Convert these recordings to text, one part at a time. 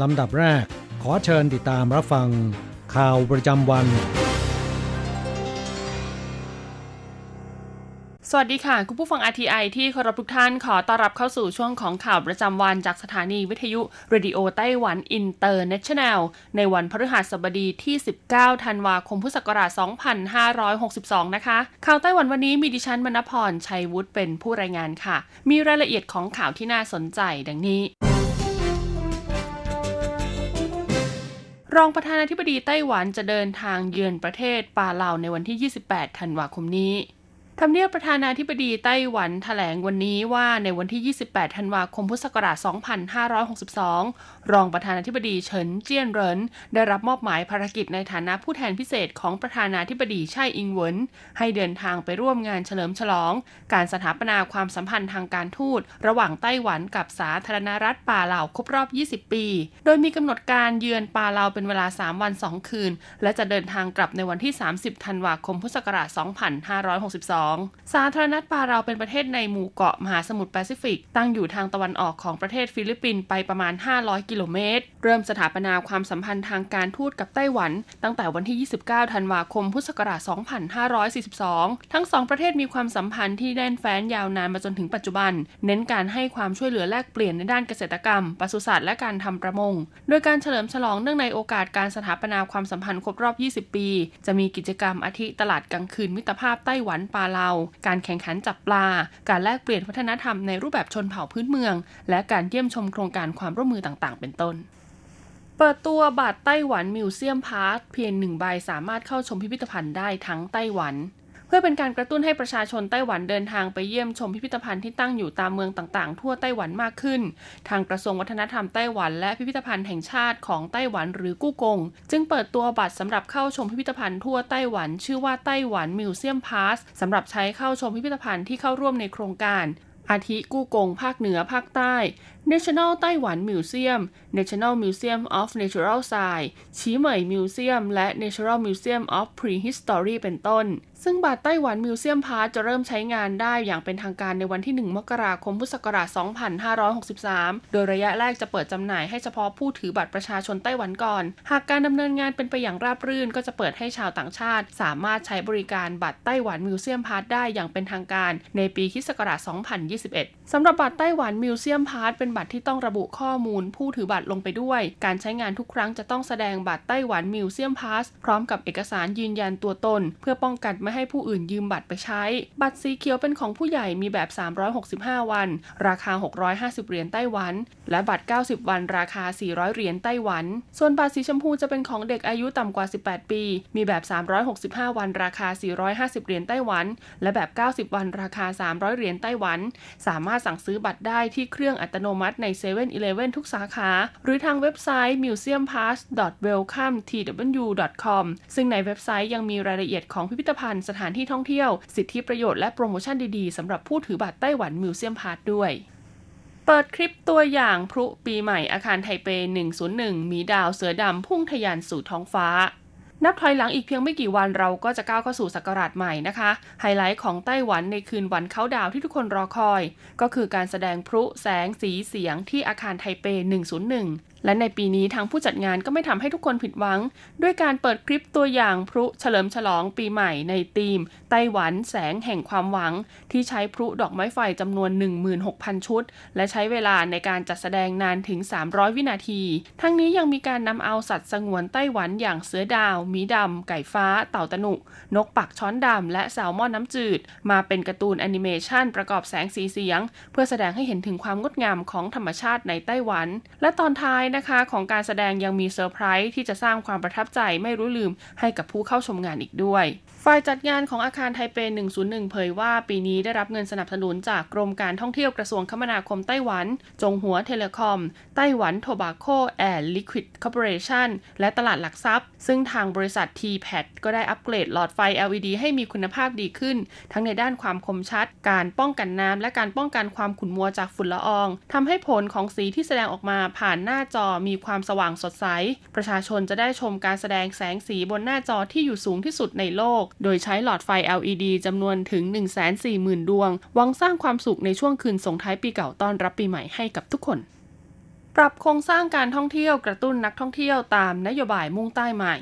ลำดับแรก ขอเชิญติดตามรับฟัง ข่าวประจำวัน สวัสดีค่ะ คุณผู้ฟัง RTI ที่เคารพทุกท่านขอต้อนรับเข้าสู่ช่วงของข่าวประจำวันจากสถานีวิทยุ Radio Taiwan International ในวันพฤหัสบดีที่ 19 ธันวาคมพุทธศักราช 2562 นะคะ ข่าวไต้หวันวันนี้มีดิฉันมณพร ชัยวุฒิเป็นผู้รายงานค่ะ มีรายละเอียดของข่าวที่น่าสนใจดังนี้ รองประธานาธิบดีไต้หวันจะเดินทางเยือนประเทศปาเลาในวันที่ 28 ธันวาคมนี้ ทำเนียบประธานาธิบดีไต้หวันถแถลงวันนี้ว่าในวันที่ 28 ธันวาคมพุทธศักราช 2562 รองประธานาธิบดีเฉินเจี้ยนเหรินได้รับมอบหมายภารกิจในฐานะผู้แทนพิเศษของประธานาธิบดีไช่อิงเหวินให้เดินทางไปร่วมงานเฉลิมฉลอง การสถาปนาความสัมพันธ์ทางการทูต ระหว่างไต้หวันกับสาธารณรัฐปาเลาครบรอบ 20 ปี โดยมีกำหนดการเยือนปาเลาเป็นเวลา 3 วัน 2 คืน และจะเดินทางกลับในวันที่ 30 ธันวาคมพุทธศักราช 2562สาธารณรัฐปาเลาเป็นประเทศในหมู่เกาะมหาสมุทรแปซิฟิก ตั้งอยู่ทางตะวันออกของประเทศฟิลิปปินส์ไปประมาณ 500 กิโลเมตร เริ่มสถาปนาความสัมพันธ์ทางการทูตกับไต้หวัน ตั้งแต่วันที่ 29 ธันวาคม พุทธศักราช 2542 ทั้งสองประเทศมีความสัมพันธ์ที่แน่นแฟ้นยาวนานมาจนถึงปัจจุบัน เน้นการให้ความช่วยเหลือแลกเปลี่ยนในด้านเกษตรกรรมปศุสัตว์และการทำประมง โดยการเฉลิมฉลองเนื่องในโอกาสการสถาปนาความสัมพันธ์ครบรอบ 20 ปี จะมีกิจกรรมอาทิตลาดกลางคืนมิตรภาพไต้หวันปาเลาการแข่งขันจับปลา การแลกเปลี่ยนวัฒนธรรมในรูปแบบชนเผ่าพื้นเมือง และการเยี่ยมชมโครงการความร่วมมือต่าง ๆ เป็นต้นเปิดตัวบัตร Taiwan Museum Pass เพียงหนึ่งใบสามารถเข้าชมพิพิธภัณฑ์ได้ทั้งไต้หวัน เพื่อเป็นการกระตุ้นให้ประชาชนไต้หวันเดินทางไปเยี่ยมชมพิพิธภัณฑ์ที่ตั้งอยู่ตามเมืองต่างๆ ทั่วไต้หวันมากขึ้น ทางกระทรวงวัฒนธรรมไต้หวัน และพิพิธภัณฑ์แห่งชาติของไต้หวันหรือกู้กง จึงเปิดตัวบัตรสำหรับเข้าชมพิพิธภัณฑ์ทั่วไต้หวัน ชื่อว่า Taiwan Museum Pass สำหรับใช้เข้าชมพิพิธภัณฑ์ที่เข้าร่วมในโครงการอาทิกู้กง ภาคเหนือภาคใต้ National Taiwan Museum National Museum of Natural Science ชีเหมย Museum และ National Museum of Prehistory เป็นต้น ซึ่งบัตร Taiwan Museum Pass จะเริ่มใช้งานได้อย่างเป็นทางการในวันที่ 1 มกราคมพุทธศักราช 2563 โดยระยะแรกจะเปิดจำหน่ายให้เฉพาะผู้ถือบัตรประชาชนไต้หวันก่อน หากการดำเนินงานเป็นไปอย่างราบรื่น ก็จะเปิดให้ชาวต่างชาติ สามารถใช้บริการบัตร Taiwan Museum Pass ได้อย่างเป็นทางการ ในปีคริสต์ศักราช 2021 สำหรับบัตรไต้หวันมิวเซียมพาร์เป็นบัตรที่ต้องระบุข้อมูล ผู้ถือบัตรลงไปด้วย การใช้งานทุกครั้งจะต้องแสดงบัตรไต้หวันมิวเซียมพาสพร้อมกับเอกสารยืนยันตัวตน เพื่อป้องกันไม่ให้ผู้อื่นยืมบัตรไปใช้ บัตรสีเขียวเป็นของผู้ใหญ่มีแบบ 365 วัน ราคา 650 เหรียญไต้หวัน และบัตร 90 วันราคา 400 เหรียญไต้หวัน ส่วนบัตรสีชมพูจะเป็นของเด็กอายุต่ำกว่า 18 ปี มีแบบ 365 วันราคา 450 เหรียญไต้หวัน และแบบ 90 วันราคา 300 เหรียญไต้หวัน สามารถสั่งซื้อบัตรได้ที่เครื่องอัตโนมัติใน7 e เ e ่ e อทุกสาขา หรือทางเว็บไซต์ museumpass.welcometw.com ซึ่งในเว็บไซต์ยังมีรายละเอียดของพิพิธภัณฑ์สถานที่ท่องเที่ยว สิทธิประโยชน์และโปรโมชั่นดีๆสำหรับผู้ถือบัตรไต้หวันมิวเซียมพาสด้วยเปิดคลิปตัวอย่างพลุปีใหม่อาคารไทเป 101 มีดาวเสือดำพุ่งทะยานสู่ท้องฟ้า นับถอยหลังอีกเพียงไม่กี่วันเราก็จะก้าวเข้าสู่ศักราชใหม่นะคะ ไฮไลท์ของไต้หวันในคืนวันเขาดาวที่ทุกคนรอคอย ก็คือการแสดงพลุแสงสีเสียงที่อาคารไทเป 101 และในปีนี้ทางผู้จัดงานก็ไม่ทำให้ทุกคนผิดหวัง ด้วยการเปิดคลิปตัวอย่างพลุเฉลิมฉลองปีใหม่ในธีม ไต้หวันแสงแห่งความหวัง ที่ใช้พลุดอกไม้ไฟจำนวน 16,000 ชุด และใช้เวลาในการจัดแสดงนานถึง 300 วินาที ทั้งนี้ยังมีการนำเอาสัตว์สงวนไต้หวันอย่างเสือดาวหมีดำไก่ฟ้า เต่าตะหนุ นกปากช้อนดำและแซลมอนน้ำจืด มาเป็นการ์ตูนแอนิเมชันประกอบแสงสีเสียง เพื่อแสดงให้เห็นถึงความงดงามของธรรมชาติในไต้หวัน และตอนท้ายนะคะ ของการแสดงยังมีเซอร์ไพรส์ที่จะสร้างความประทับใจไม่รู้ลืมให้กับผู้เข้าชมงานอีกด้วย ฝ่ายจัดงานของอาคารไทเป 101 เผยว่าปีนี้ได้รับเงินสนับสนุนจากกรมการท่องเที่ยวกระทรวงคมนาคมไต้หวัน จงหัว Telecom Taiwan Tobacco and Liquor Corporation และตลาดหลักทรัพย์ ซึ่งทางบริษัท T-PAD ก็ได้อัปเกรดหลอดไฟ LED ให้มีคุณภาพดีขึ้น ทั้งในด้านความคมชัด การป้องกันน้ำและการป้องกันความขุ่นมัวจากฝุ่นละอองทำให้ผลของสีที่แสดงออกมาผ่านหน้าจอมีความสว่างสดใส ประชาชนจะได้ชมการแสดงแสงสีบนหน้าจอที่อยู่สูงที่สุดในโลกโดยใช้หลอดไฟ LED จำนวนถึง 140,000 ดวง หวังสร้างความสุขในช่วงคืนส่งท้ายปีเก่าต้อนรับปีใหม่ให้กับทุกคน ปรับโครงสร้างการท่องเที่ยวกระตุ้นนักท่องเที่ยวตามนโยบายมุ่งใต้ใหม่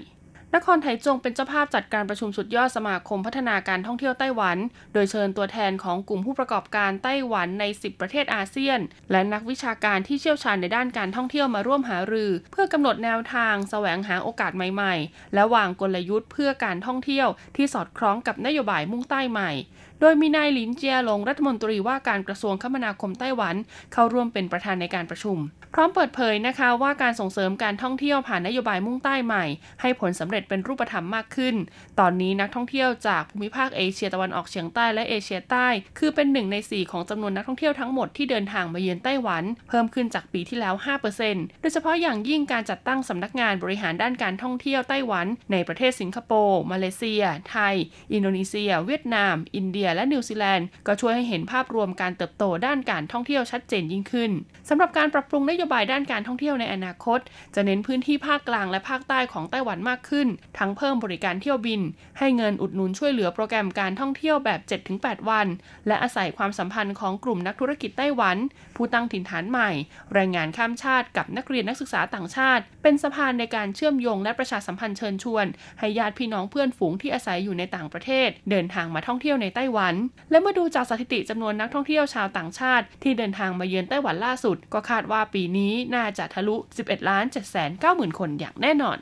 นครไถจงเป็นเจ้าภาพจัดการประชุมสุดยอดสมาคมพัฒนาการท่องเที่ยวไต้หวัน โดยเชิญตัวแทนของกลุ่มผู้ประกอบการไต้หวันใน 10 ประเทศอาเซียน และนักวิชาการที่เชี่ยวชาญในด้านการท่องเที่ยวมาร่วมหารือ เพื่อกำหนดแนวทางแสวงหาโอกาสใหม่ ๆ และวางกลยุทธ์เพื่อการท่องเที่ยวที่สอดคล้องกับนโยบายมุ่งใต้ใหม่ โดยมีนายหลินเจียหลงรัฐมนตรีว่าการกระทรวงคมนาคมไต้หวัน เข้าร่วมเป็นประธานในการประชุม พร้อมเปิดเผยนะคะว่าการส่งเสริมการท่องเที่ยวผ่านนโยบายมุ่งใต้ใหม่ ให้ผลสำเร็จเป็นรูปธรรมมากขึ้น ตอนนี้นักท่องเที่ยวจากภูมิภาคเอเชียตะวันออกเฉียงใต้และเอเชียใต้ คือเป็นหนึ่งใน 4 ของจำนวนนักท่องเที่ยวทั้งหมดที่เดินทางมาเยือนไต้หวัน เพิ่มขึ้นจากปีที่แล้ว 5%โดยเฉพาะอย่างยิ่งการจัดตั้งสำนักงานบริหารด้านการท่องเที่ยวไต้หวัน ในประเทศสิงคโปร์มาเลเซีย ไทย อินโดนีเซีย เวียดนาม อินเดียและนิวซีแลนด์ก็ช่วยให้เห็นภาพรวมการเติบโตด้านการท่องเที่ยวชัดเจนยิ่งขึ้นสำหรับการปรับปรุงนโยบายด้านการท่องเที่ยวในอนาคต จะเน้นพื้นที่ภาคกลางและภาคใต้ของไต้หวันมากขึ้น ทั้งเพิ่มบริการเที่ยวบิน ให้เงินอุดหนุนช่วยเหลือโปรแกรมการท่องเที่ยวแบบ 7-8 วัน และอาศัยความสัมพันธ์ของกลุ่มนักธุรกิจไต้หวัน ผู้ตั้งถิ่นฐานใหม่ แรงงานข้ามชาติกับนักเรียนนักศึกษาต่างชาติ เป็นสะพานในการเชื่อมโยงและประชาสัมพันธ์เชิญชวน ให้ญาติพี่น้องเพื่อนฝูงที่อาศัยอยู่ในต่างประเทศ เดินทางมาท่องเที่ยวในไต้หวัน และเมื่อดูจากสถิติจำนวนนักท่องเที่ยวชาวต่างชาติ ที่เดินทางมาเยือนไต้หวันล่าสุด ก็คาดว่าปีนี้น่าจะทะลุ 11ล้าน7 9 0 0 0 0 คนอย่างแน่นอน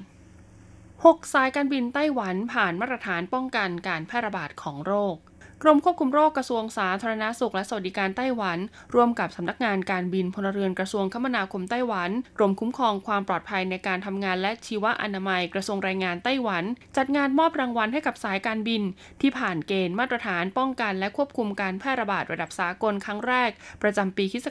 6สายการบินไต้หวันผ่านมาตรฐานป้องกันการแพร่ระบาดของโรค กรมควบคุมโรคกระทรวงสาธารณาสุขและสวัสดิการไต้หวัน ร่วมกับสำนักงานการบินพลเรือนกระทรวงคมนาคมไต้หวัน กรมคุ้มครองความปลอดภัยในการทำงานและชีวอนามัยกระทรวงแรงงานไต้หวัน จัดงานมอบรางวัลให้กับสายการบิน ที่ผ่านเกณฑ์มาตรฐานป้องกันและควบคุมการแพร่ระบาดระดับสากลครั้งแรก ประจำปีคศ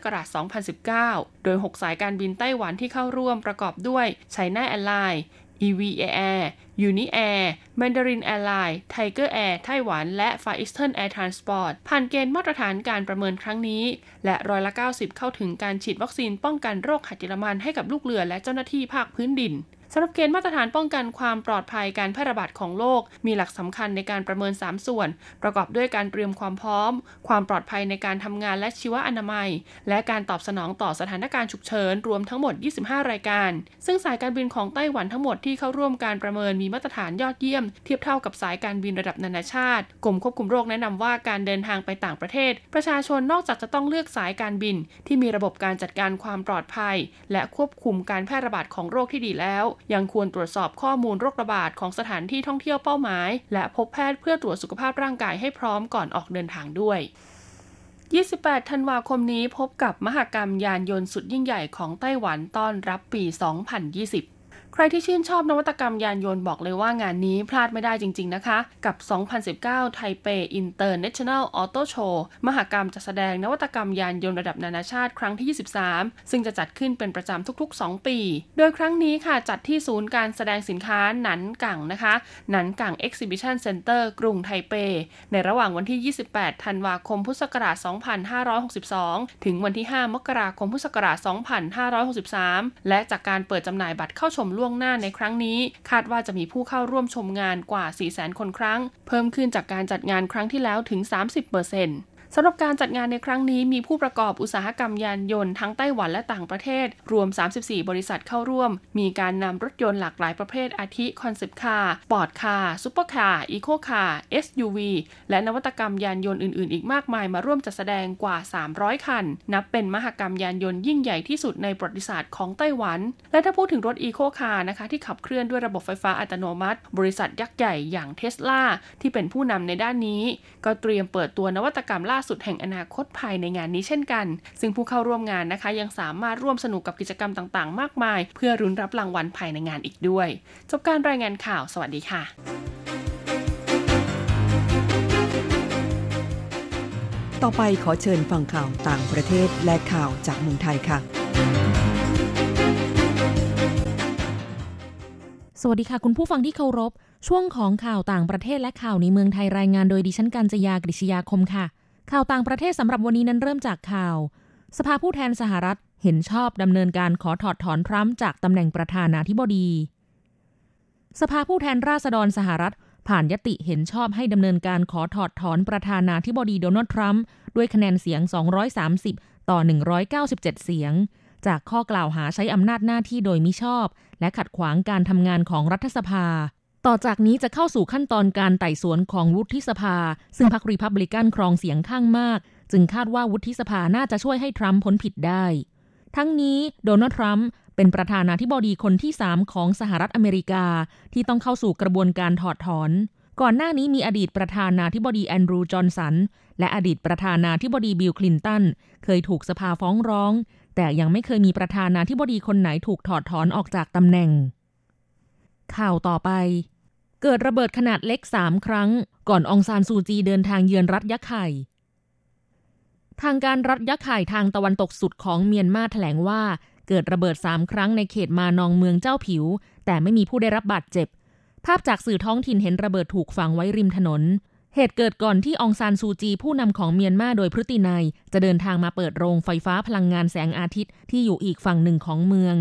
2019 โดย 6 สายการบินไต้หวันที่เข้าร่วมประกอบด้วยไชน่าแอร์ไลน์ EVA Air Uni Air Mandarin Airline Tiger Air ไต้หวัน และ Far Eastern Air Transport ผ่านเกณฑ์มาตรฐานการประเมินครั้งนี้ และร้อยละ 90 เข้าถึงการฉีดวัคซีนป้องกันโรคหัดเยอรมันให้กับลูกเรือและเจ้าหน้าที่ภาคพื้นดิน สำหรับเกณฑ์มาตรฐานป้องกันความปลอดภัยการแพร่ระบาดของโรคมีหลักสำคัญในการประเมิน 3 ส่วน ประกอบด้วยการเตรียมความพร้อม ความปลอดภัยในการทำงานและชีวอนามัย และการตอบสนองต่อสถานการณ์ฉุกเฉินรวมทั้งหมด 25 รายการ ซึ่งสายการบินของไต้หวันทั้งหมดที่เข้าร่วมการประเมินมีมาตรฐานยอดเยี่ยม เทียบเท่ากับสายการบินระดับนานาชาติกรมควบคุมโรคแนะนำว่าการเดินทางไปต่างประเทศ ประชาชนนอกจากจะต้องเลือกสายการบิน ที่มีระบบการจัดการความปลอดภัย และควบคุมการแพร่ระบาดของโรคที่ดีแล้วยังควรตรวจสอบข้อมูลโรคระบาดของสถานที่ท่องเที่ยวเป้าหมาย และพบแพทย์เพื่อตรวจสุขภาพร่างกายให้พร้อมก่อนออกเดินทางด้วย28 ธันวาคมนี้พบกับมหกรรมยานยนต์สุดยิ่งใหญ่ของไต้หวันต้อนรับปี 2020 ใครที่ชื่นชอบนวัตกรรมยานยนต์บอกเลยว่างานนี้พลาดไม่ได้จริง ๆ นะคะ กับ 2019 ไทเปInternational Auto Show มหกรรมจะแสดงนวัตกรรมยานยนต์ระดับนานาชาติครั้งที่ 23 ซึ่งจะจัดขึ้นเป็นประจำทุก ๆ 2 ปี โดยครั้งนี้ค่ะจัดที่ศูนย์การแสดงสินค้าหนันกังนะคะหนันกัง Exhibition Center กรุงไทเป ในระหว่างวันที่ 28 ธันวาคมพุทธศักราช 2562 ถึงวันที่ 5 มกราคมพุทธศักราช 2563 และจากการเปิดจำหน่ายบัตรเข้าชมล่วงหน้าในครั้งนี้ คาดว่าจะมีผู้เข้าร่วมชมงานกว่า 400,000 คนครั้ง เพิ่มขึ้นจากการจัดงานครั้งที่แล้วถึง 30% สำหรับการจัดงานในครั้งนี้มีผู้ประกอบอุตสาหกรรมยานยนต์ทั้งไต้หวันและต่างประเทศ รวม 34 บริษัทเข้าร่วม มีการนำรถยนต์หลากหลายประเภทอาทิคอนเซปต์คาร์ปอร์ตคาร์ซูเปอร์คาร์อีโคคาร์ SUV และนวัตกรรมยานยนต์อื่น ๆ อีกมากมายมาร่วมจัดแสดงกว่า 300 คัน นับเป็นมหกรรมยานยนต์ยิ่งใหญ่ที่สุดในประวัติศาสตร์ของไต้หวัน และถ้าพูดถึงรถอีโคคาร์นะคะที่ขับเคลื่อนด้วยระบบไฟฟ้าอัตโนมัติ บริษัทยักษ์ใหญ่อย่างเทสลาที่เป็นผู้นำในด้านนี้ ก็เตรียมเปิดตัวนวัตกรรมล่าสุดแห่งอนาคตภายในงานนี้เช่นกัน ซึ่งผู้เข้าร่วมงานนะคะ ยังสามารถร่วมสนุกกับกิจกรรมต่างๆ มากมาย เพื่อรุนรับรางวัลภายในงานอีกด้วย จบการรายงานข่าว สวัสดีค่ะต่อไปขอเชิญฟังข่าวต่างประเทศและข่าวจากเมืองไทยค่ะ สวัสดีค่ะ คุณผู้ฟังที่เคารพ ช่วงของข่าวต่างประเทศและข่าวในเมืองไทยรายงานโดยดิฉันกัญจยากริชยาคมค่ะ ข่าวต่างประเทศสำหรับวันนี้นั้นเริ่มจากข่าว สภาผู้แทนสหรัฐเห็นชอบดำเนินการขอถอดถอนทรัมป์จากตำแหน่งประธานาธิบดี สภาผู้แทนราษฎรสหรัฐ ผ่านยติเห็นชอบให้ดำเนินการขอถอดถอนประธานาธิบดีโดนัลด์ทรัมป์ด้วยคะแนนเสียง 230 ต่อ 197 เสียง จากข้อกล่าวหาใช้อำนาจหน้าที่โดยมิชอบ และขัดขวางการทำงานของรัฐสภา ต่อจากนี้จะเข้าสู่ขั้นตอนการไต่สวนของวุฒิสภา ซึ่งพรรครีพับลิกันครองเสียงข้างมาก จึงคาดว่าวุฒิสภาน่าจะช่วยให้ทรัมป์พ้นผิดได้ ทั้งนี้โดนัลด์ทรัมป์เป็นประธานาธิบดีคนที่ 3 ของสหรัฐอเมริกา ที่ต้องเข้าสู่กระบวนการถอดถอน ก่อนหน้านี้มีอดีตประธานาธิบดีแอนดรูว์จอห์นสัน และอดีตประธานาธิบดีบิลคลินตัน เคยถูกสภาฟ้องร้อง แต่ยังไม่เคยมีประธานาธิบดีคนไหนถูกถอดถอนออกจากตำแหน่ง ข่าวต่อไป เกิดระเบิดขนาดเล็ก 3 ครั้ง ก่อนองซานซูจีเดินทางเยือนรัฐยะไข่ ทางการรัฐยะไข่ทางตะวันตกสุดของเมียนมาแถลงว่า เกิดระเบิด 3 ครั้งในเขตมานองเมืองเจ้าผิว แต่ไม่มีผู้ได้รับบาดเจ็บ ภาพจากสื่อท้องถิ่นเห็นระเบิดถูกฝังไว้ริมถนน เหตุเกิดก่อนที่องซานซูจีผู้นำของเมียนมาโดยพฤตินัยจะเดินทางมาเปิดโรงไฟฟ้าพลังงานแสงอาทิตย์ที่อยู่อีกฝั่งหนึ่งของเมือง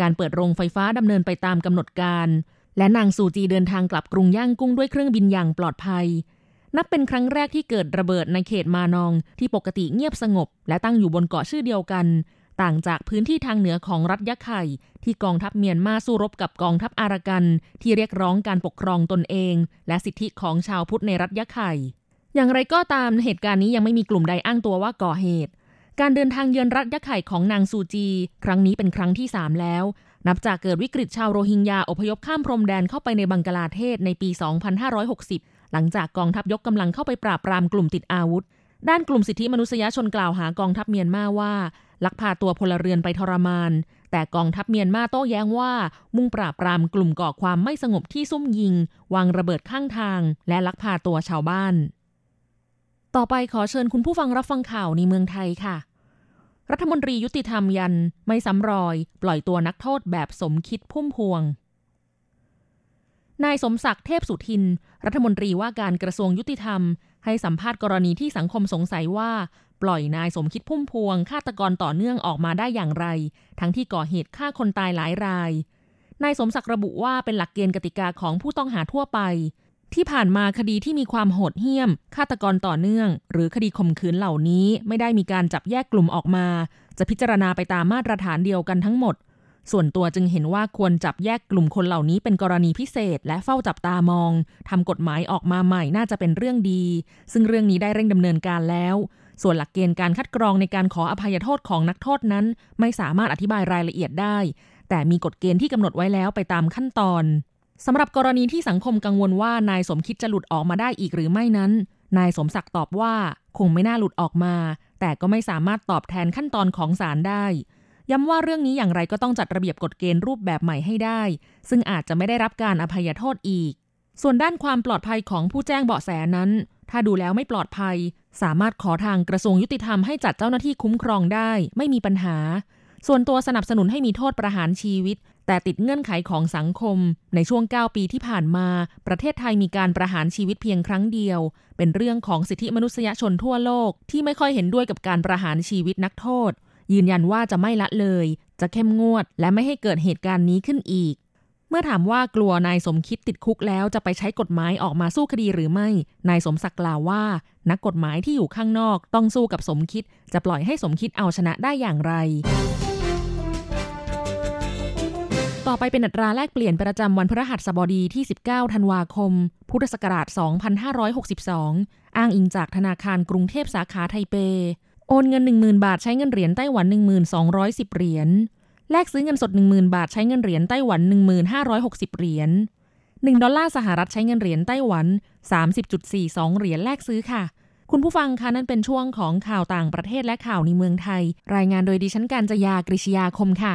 การเปิดโรงไฟฟ้าดำเนินไปตามกำหนดการ และนางซูจีเดินทางกลับกรุงย่างกุ้งด้วยเครื่องบินอย่างปลอดภัย นับเป็นครั้งแรกที่เกิดระเบิดในเขตมานองที่ปกติเงียบสงบ และตั้งอยู่บนเกาะชื่อเดียวกัน ต่างจากพื้นที่ทางเหนือของรัฐยะไข่ที่กองทัพเมียนมาสู้รบกับกองทัพอารากัน ที่เรียกร้องการปกครองตนเอง และสิทธิของชาวพุทธในรัฐยะไข่อย่างไรก็ตามเหตุการณ์นี้ยังไม่มีกลุ่มใดอ้างตัวว่าก่อเหตุ การเดินทางเยือนรัฐยะไข่ของนางซูจี ครั้งนี้เป็นครั้งที่ 3 แล้ว นับจากเกิดวิกฤตชาวโรฮิงญาอพยพข้ามพรมแดนเข้าไปในบังกลาเทศในปี 2560 หลังจากกองทัพยกกำลังเข้าไปปราบปรามกลุ่มติดอาวุธ ด้านกลุ่มสิทธิมนุษยชนกล่าวหากองทัพเมียนมาว่า ลักพาตัวพลเรือนไปทรมาน แต่กองทัพเมียนมาโต้แย้งว่า มุ่งปราบปรามกลุ่มก่อความไม่สงบที่ซุ่มยิง วางระเบิดข้างทาง และลักพาตัวชาวบ้าน ต่อไปขอเชิญคุณผู้ฟังรับฟังข่าวในเมืองไทยค่ะ รัฐมนตรียุติธรรมยันไม่ซ้ำรอย ปล่อยตัวนักโทษแบบสมคิดพุ่มพวง นายสมศักดิ์เทพสุทิน รัฐมนตรีว่าการกระทรวงยุติธรรม ให้สัมภาษณ์กรณีที่สังคมสงสัยว่า ปล่อยนายสมคิดพุ่มพวงฆาตกรต่อเนื่องออกมาได้อย่างไร ทั้งที่ก่อเหตุฆ่าคนตายหลายรายนายสมศักดิ์ระบุว่าเป็นหลักเกณฑ์กติกาของผู้ต้องหาทั่วไป ที่ผ่านมาคดีที่มีความโหดเหี้ยม ฆาตกรต่อเนื่อง หรือคดีข่มขืนเหล่านี้ไม่ได้มีการจับแยกกลุ่มออกมา จะพิจารณาไปตามมาตรฐานเดียวกันทั้งหมด ส่วนตัวจึงเห็นว่าควรจับแยกกลุ่มคนเหล่านี้เป็นกรณีพิเศษ และเฝ้าจับตามองทำกฎหมายออกมาใหม่น่าจะเป็นเรื่องดี ซึ่งเรื่องนี้ได้เร่งดำเนินการแล้ว ส่วนหลักเกณฑ์การคัดกรองในการขออภัยโทษของนักโทษนั้น ไม่สามารถอธิบายรายละเอียดได้ แต่มีกฎเกณฑ์ที่กำหนดไว้แล้วไปตามขั้นตอน สำหรับกรณีที่สังคมกังวลว่านายสมคิดจะหลุดออกมาได้อีกหรือไม่นั้น นายสมศักดิ์ตอบว่าคงไม่น่าหลุดออกมา แต่ก็ไม่สามารถตอบแทนขั้นตอนของศาลได้ ย้ำว่าเรื่องนี้อย่างไรก็ต้องจัดระเบียบกฎเกณฑ์รูปแบบใหม่ให้ได้ ซึ่งอาจจะไม่ได้รับการอภัยโทษอีก ส่วนด้านความปลอดภัยของผู้แจ้งเบาะแสนั้น ถ้าดูแล้วไม่ปลอดภัย สามารถขอทางกระทรวงยุติธรรมให้จัดเจ้าหน้าที่คุ้มครองได้ ไม่มีปัญหา ส่วนตัวสนับสนุนให้มีโทษประหารชีวิต แต่ติดเงื่อนไขของสังคม ในช่วง 9 ปีที่ผ่านมา ประเทศไทยมีการประหารชีวิตเพียงครั้งเดียว เป็นเรื่องของสิทธิมนุษยชนทั่วโลกที่ไม่ค่อยเห็นด้วยกับการประหารชีวิตนักโทษ ยืนยันว่าจะไม่ละเลย จะเข้มงวด และไม่ให้เกิดเหตุการณ์นี้ขึ้นอีก เมื่อถามว่ากลัวนายสมคิดติดคุกแล้วจะไปใช้กฎหมายออกมาสู้คดีหรือไม่ นายสมศักดิ์กล่าวว่า นักกฎหมายที่อยู่ข้างนอกต้องสู้กับสมคิด จะปล่อยให้สมคิดเอาชนะได้อย่างไร อไปเป็นอัตราแลกเปลี่ยนประจำวันพฤหัสบดีที่ 19 ธันวาคม พุทธศักราช 2562 อ้างอิงจากธนาคารกรุงเทพสาขาไทเป โอนเงิน 10,000 บาทใช้เงินเหรียญไต้หวัน 1210 เหรียญ แลกซื้อเงินสด 10,000 บาทใช้เงินเหรียญไต้หวัน 1560 เหรียญ 1 ดอลลาร์สหรัฐใช้เงินเหรียญไต้หวัน 30.42 เหรียญแลกซื้อค่ะ คุณผู้ฟังคะนั่นเป็นช่วงของข่าวต่างประเทศและข่าวในเมืองไทย รายงานโดยดิฉันการจยากริชยาคมค่ะ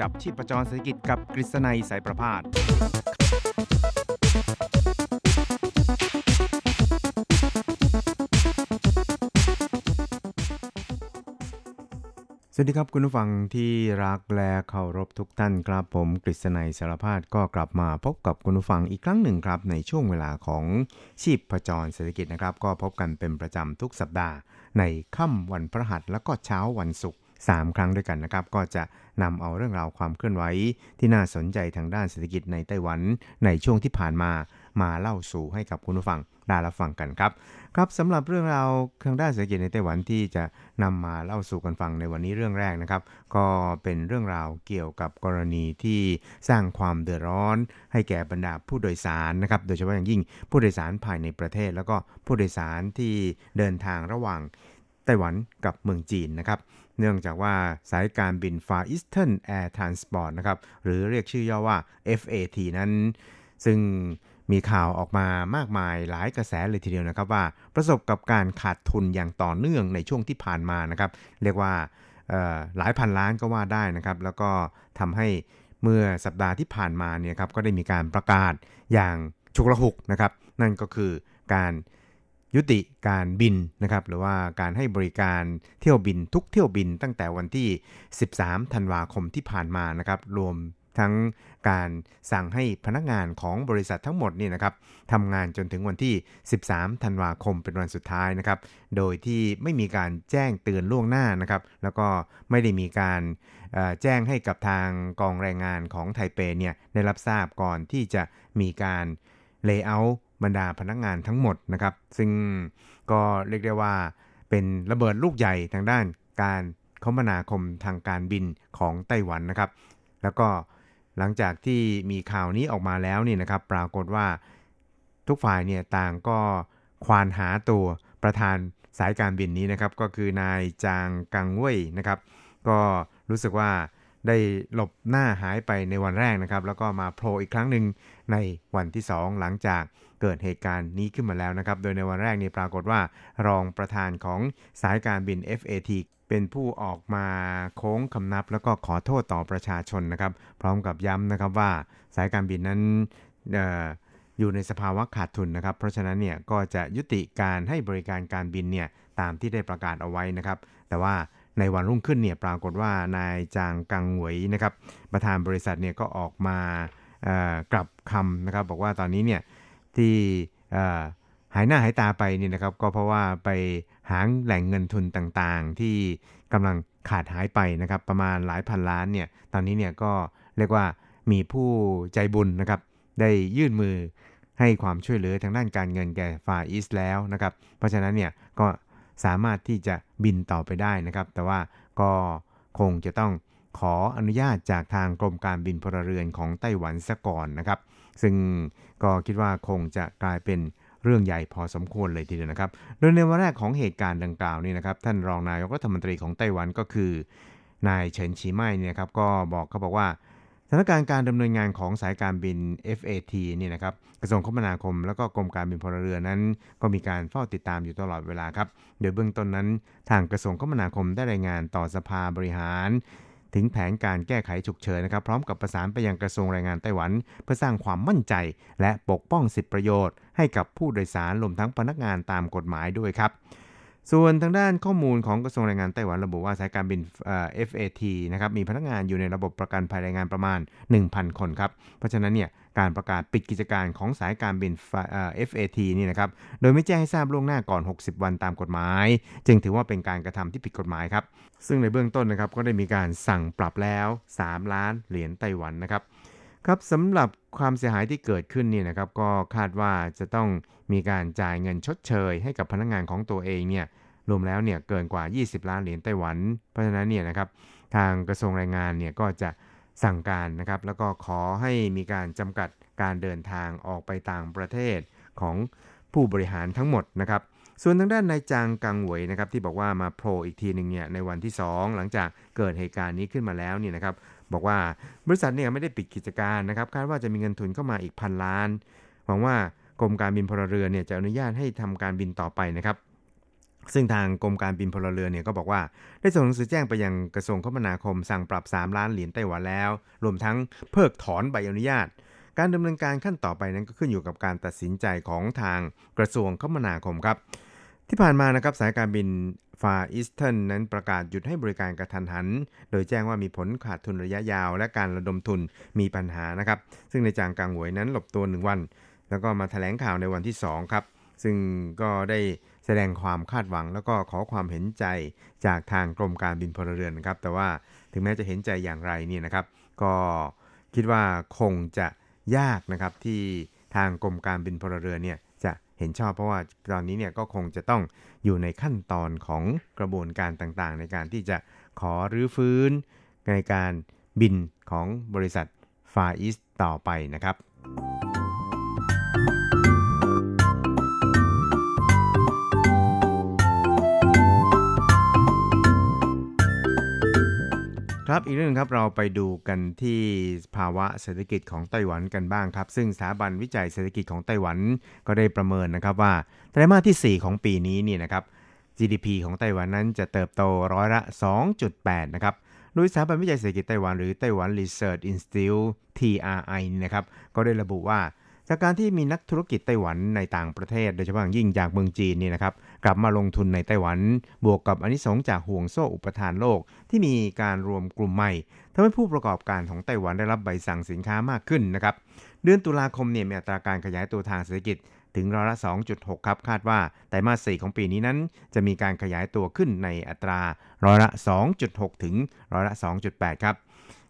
จับชีพจรเศรษฐกิจกับกฤษณัยสายประพาสสวัสดีครับคุณผู้ฟังที่รักและเคารพทุกท่านครับผมกฤษณัยสารพาดก็กลับมาพบกับคุณผู้ฟังอีกครั้งหนึ่งครับในช่วงเวลาของชีพประจรเศรษฐกิจนะครับ ก็พบกันเป็นประจำทุกสัปดาห์ ในค่ำวันพฤหัสและก็เช้าวันศุกร์ 3 ครั้งด้วยกันนะครับ ก็จะนำเอาเรื่องราวความเคลื่อนไหวที่น่าสนใจทางด้านเศรษฐกิจในไต้หวันในช่วงที่ผ่านมามาเล่าสู่ให้กับคุณผู้ฟังได้รับฟังกันครับ ครับสำหรับเรื่องราวทางด้านเศรษฐกิจในไต้หวันที่จะนำมาเล่าสู่กันฟังในวันนี้เรื่องแรกนะครับ ก็เป็นเรื่องราวเกี่ยวกับกรณีที่สร้างความเดือดร้อน ให้แก่บรรดาผู้โดยสารนะครับ โดยเฉพาะอย่างยิ่งผู้โดยสารภายในประเทศ แล้วก็ผู้โดยสารที่เดินทางระหว่างไต้หวันกับเมืองจีนนะครับ เนื่องจากว่าสายการบิน Far Eastern Air Transport นะครับหรือเรียกชื่อย่อว่า FAT นั้น ซึ่งมีข่าวออกมามากมายหลายกระแสเลยทีเดียวนะครับว่าประสบกับการขาดทุนอย่างต่อเนื่องในช่วงที่ผ่านมานะครับเรียกว่าหลายพันล้านก็ว่าได้นะครับ แล้วก็ทำให้เมื่อสัปดาห์ที่ผ่านมาเนี่ยครับก็ได้มีการประกาศอย่างฉุกละหุกนะครับ นั่นก็คือการ ยุติการบินนะครับหรือว่าการให้บริการเที่ยวบินทุกเที่ยวบินตั้งแต่วันที่ 13 ธันวาคมที่ผ่านมานะครับรวมทั้งการสั่งให้พนักงานของบริษัททั้งหมดนี่นะครับทำงานจนถึงวันที่ 13 ธันวาคมเป็นวันสุดท้ายนะครับ โดยที่ไม่มีการแจ้งเตือนล่วงหน้านะครับ แล้วก็ไม่ได้มีการแจ้งให้กับทางกองแรงงานของไทเปเนี่ยได้รับทราบก่อนที่จะมีการ lay off บรรดาพนักงานทั้งหมดนะครับ ซึ่งก็เรียกได้ว่าเป็นระเบิดลูกใหญ่ทางด้านการคมนาคมทางการบินของไต้หวันนะครับ แล้วก็หลังจากที่มีข่าวนี้ออกมาแล้วนี่นะครับ ปรากฏว่าทุกฝ่ายเนี่ยต่างก็ควานหาตัวประธานสายการบินนี้นะครับ ก็คือนายจางกังเว่ยนะครับ ก็รู้สึกว่าได้หลบหน้าหายไปในวันแรกนะครับ แล้วก็มาโผล่อีกครั้งหนึ่งในวันที่ 2 หลังจาก เกิดเหตุการณ์นี้ขึ้นมาแล้วนะครับ โดยในวันแรกนี่ปรากฏว่ารองประธานของสายการบิน FAT เป็นผู้ออกมาโค้งคำนับ แล้วก็ขอโทษต่อประชาชนนะครับ พร้อมกับย้ำนะครับว่าสายการบินนั้นออยู่ในสภาวะขาดทุนนะครับ เพราะฉะนั้นเนี่ยก็จะยุติการให้บริการการบินเนี่ยตามที่ได้ประกาศเอาไว้นะครับ แต่ว่าในวันรุ่งขึ้นเนี่ยปรากฏว่านายจางกังหวยนะครับ ประธานบริษัทเนี่ยก็ออกมากลับคำนะครับ บอกว่าตอนนี้เนี่ย ที่หายหน้าหายตาไปนี่นะครับ ก็เพราะว่าไปหาแหล่งเงินทุนต่างๆ ที่กำลังขาดหายไปนะครับ ประมาณหลายพันล้านเนี่ยตอนนี้เนี่ยก็เรียกว่ามีผู้ใจบุญนะครับ ได้ยื่นมือให้ความช่วยเหลือทางด้านการเงินแก่ฟาอีสแล้วนะครับ เพราะฉะนั้นเนี่ยก็สามารถที่จะบินต่อไปได้นะครับ แต่ว่าก็คงจะต้องขออนุญาตจากทางกรมการบินพลเรือนของไต้หวันซะก่อนนะครับ ซึ่งก็คิดว่าคงจะกลายเป็นเรื่องใหญ่พอสมควรเลยทีเดียวนะครับ โดยในวันแรกของเหตุการณ์ดังกล่าวนี่นะครับ ท่านรองนายกรัฐมนตรีของไต้หวันก็คือนายเฉินชีไม้เนี่ยนะครับก็บอกเขาบอกว่าสถานการณ์การดำเนินงานของสายการบิน FAT นี่นะครับกระทรวงคมนาคม แล้วก็กรมการบินพลเรือนนั้น ก็มีการเฝ้าติดตามอยู่ตลอดเวลาครับ โดยเบื้องต้นนั้น ทางกระทรวงคมนาคมได้รายงานต่อสภาบริหาร ถึงแผนการแก้ไขฉุกเฉินนะครับพร้อมกับประสานไปยังกระทรวงแรงงานไต้หวัน เพื่อสร้างความมั่นใจ และปกป้องสิทธิประโยชน์ ให้กับผู้โดยสารรวมทั้งพนักงานตามกฎหมายด้วยครับส่วนทางด้านข้อมูลของกระทรวงแรงงานไต้หวันระบุว่าสายการบินเอ่อ FAT นะครับมีพนักงานอยู่ในระบบประกันภัยแรงงานประมาณ 1,000 คนครับ เพราะฉะนั้นเนี่ย การประกาศปิดกิจการของสายการบินเอ่อ FAT นี่นะครับ โดยไม่แจ้งให้ทราบล่วงหน้าก่อน 60 วันตามกฎหมาย จึงถือว่าเป็นการกระทำที่ผิดกฎหมายครับ ซึ่งในเบื้องต้นนะครับก็ได้มีการสั่งปรับแล้ว 3 ล้านเหรียญไต้หวันนะครับครับสำหรับความเสียหายที่เกิดขึ้นนี่นะครับก็คาดว่าจะต้องมีการจ่ายเงินชดเชย ให้กับพนักงานของตัวเองเนี่ยรวมแล้วเนี่ยเกินกว่า 20 ล้านเหรียญไต้หวัน เพราะฉะนั้นเนี่ยนะครับทางกระทรวงแรงงานเนี่ยก็จะ สั่งการนะครับ แล้วก็ขอให้มีการจำกัดการเดินทางออกไปต่างประเทศของผู้บริหารทั้งหมดนะครับ ส่วนทางด้านนายจางกังหวยนะครับที่บอกว่ามาโผล่อีกทีหนึ่งเนี่ยในวันที่ 2 หลังจากเกิดเหตุการณ์นี้ขึ้นมาแล้วเนี่ยนะครับ บอกว่าบริษัทเนี่ยไม่ได้ปิดกิจการนะครับคาดว่าจะมีเงินทุนเข้ามาอีกพันล้านหวังว่ากรมการบินพลเรือนเนี่ยจะอนุญาตให้ทำการบินต่อไปนะครับ ซึ่งทางกรมการบินพลเรือนเนี่ยก็บอกว่า ได้ส่งหนังสือแจ้งไปยังกระทรวงคมนาคมสั่งปรับ 3 ล้านเหรียญไต้หวันแล้ว รวมทั้งเพิกถอนใบอนุญาต การดำเนินการขั้นต่อไปนั้นก็ขึ้นอยู่กับการตัดสินใจของทางกระทรวงคมนาคมครับ ที่ผ่านมานะครับสายการบินฟาอิสเทิร์นนั้นประกาศหยุดให้บริการกระทันหัน โดยแจ้งว่ามีผลขาดทุนระยะยาว และการระดมทุนมีปัญหานะครับ ซึ่งในจางกางหวยนั้นหลบตัวหนึ่งวัน แล้วก็มาแถลงข่าวในวันที่2ครับ ซึ่งก็ได้ แสดงความคาดหวัง แล้วก็ขอความเห็นใจจากทางกรมการบินพลเรือนนะครับ แต่ว่าถึงแม้จะเห็นใจอย่างไรนี่นะครับ ก็คิดว่าคงจะยากนะครับที่ทางกรมการบินพลเรือนเนี่ยจะเห็นชอบเพราะว่าตอนนี้เนี่ยก็คงจะต้องอยู่ในขั้นตอนของกระบวนการต่างๆ ในการที่จะขอรื้อฟื้น ในการบินของบริษัทฟาอิสต่อไปนะครับ ครับอีกเรื่องหนึงครับเราไปดูกันที่ภาวะเศรษฐกิจของไต้หวันกันบ้างครับ ซึ่งสถาบันวิจัยเศรษฐกิจของไต้หวันก็ได้ประเมินนะครับว่าไตรมาสที่ 4 ของปีนี้นี่นะครับ GDP ของไต้หวันนั้นจะเติบโตร้อยละ 2.8 นะครับโดยสถาบันวิจัยเศรษฐกิจไต้หวันหรือไต้หวัน Research Institute TRI นี่นะครับก็ได้ระบุว่า จากการที่มีนักธุรกิจไต้หวันในต่างประเทศ โดยเฉพาะอย่างยิ่งจากเมืองจีนนี่นะครับกลับมาลงทุนในไต้หวัน บวกกับอนิสงส์จากห่วงโซ่อุปทานโลก ที่มีการรวมกลุ่มใหม่ทำให้ผู้ประกอบการของไต้หวันได้รับใบสั่งสินค้ามากขึ้นนะครับเดือนตุลาคมเนี่ยมีอัตราการขยายตัวทางเศรษฐกิจถึงร้อยละ 2.6 ครับ คาดว่าไตรมาส 4 ของปีนี้นั้น จะมีการขยายตัวขึ้นในอัตราร้อยละ 2.6 ถึงร้อยละ 2.8 ครับ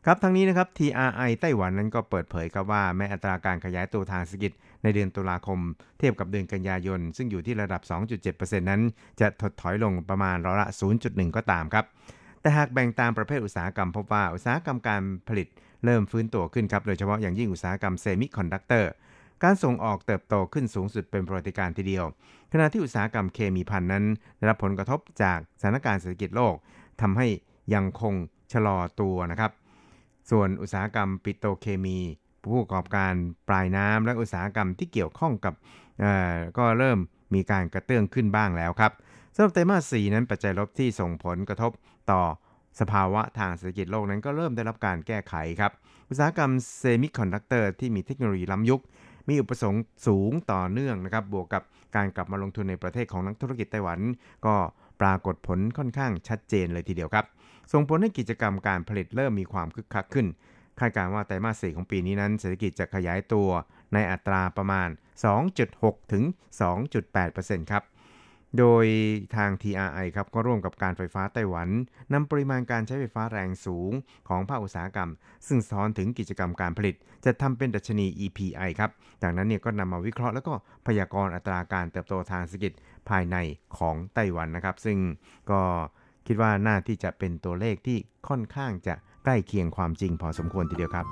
ครับทั้งนี้นะครับ TRI ไต้หวันนั้นก็เปิดเผยครับว่าแม้อัตราการขยายตัวทางเศรษฐกิจในเดือนตุลาคม เทียบกับเดือนกันยายน ซึ่งอยู่ที่ระดับ 2.7%นั้น จะถดถอยลงประมาณร้อยละ 0.1 ก็ตามครับ แต่หากแบ่งตามประเภทอุตสาหกรรมพบว่าอุตสาหกรรมการผลิตเริ่มฟื้นตัวขึ้นครับ โดยเฉพาะอย่างยิ่งอุตสาหกรรมเซมิคอนดักเตอร์ การส่งออกเติบโตขึ้นสูงสุดเป็นประวัติการณ์ทีเดียว ขณะที่อุตสาหกรรมเคมีภัณฑ์นั้นได้รับผลกระทบจากสถานการณ์เศรษฐกิจโลกทำให้ยังคงชะลอตัวนะครับ ส่วนอุตสาหกรรมปิโตรเคมี ผู้ประกอบการปลายน้ำและอุตสาหกรรมที่เกี่ยวข้องกับก็เริ่มมีการกระเตื้องขึ้นบ้างแล้วครับสำหรับไตรมาส 4 นั้นปัจจัยลบที่ส่งผลกระทบต่อสภาวะทางเศรษฐกิจโลกนั้นก็เริ่มได้รับการแก้ไขครับ อุตสาหกรรมเซมิคอนดักเตอร์ที่มีเทคโนโลยีล้ำยุค มีอุปสงค์สูงต่อเนื่องนะครับ บวกกับการกลับมาลงทุนในประเทศของนักธุรกิจไต้หวัน ก็ปรากฏผลค่อนข้างชัดเจนเลยทีเดียวครับ ส่งผลให้กิจกรรมการผลิตเริ่มมีความคึกคักขึ้น คาดการณ์ว่าไตรมาส4ของปีนี้นั้นเศรษฐกิจจะขยายตัวในอัตราประมาณ 2.6 ถึง 2.8%ครับ โดยทาง TRI ครับก็ร่วมกับการไฟฟ้าไต้หวันนำปริมาณการใช้ไฟฟ้าแรงสูงของภาคอุตสาหกรรม ซึ่งสอนถึงกิจกรรมการผลิต จะทำเป็นดัชนี EPI ครับ จากนั้นเนี่ยก็นำมาวิเคราะห์แล้วก็พยากรณ์อัตราการเติบโตทางเศรษฐกิจภายในของไต้หวันนะครับ ซึ่งก็ คิดว่าน่าที่จะเป็นตัวเลขที่ค่อนข้างจะใกล้เคียงความจริงพอสมควรทีเดียวครับ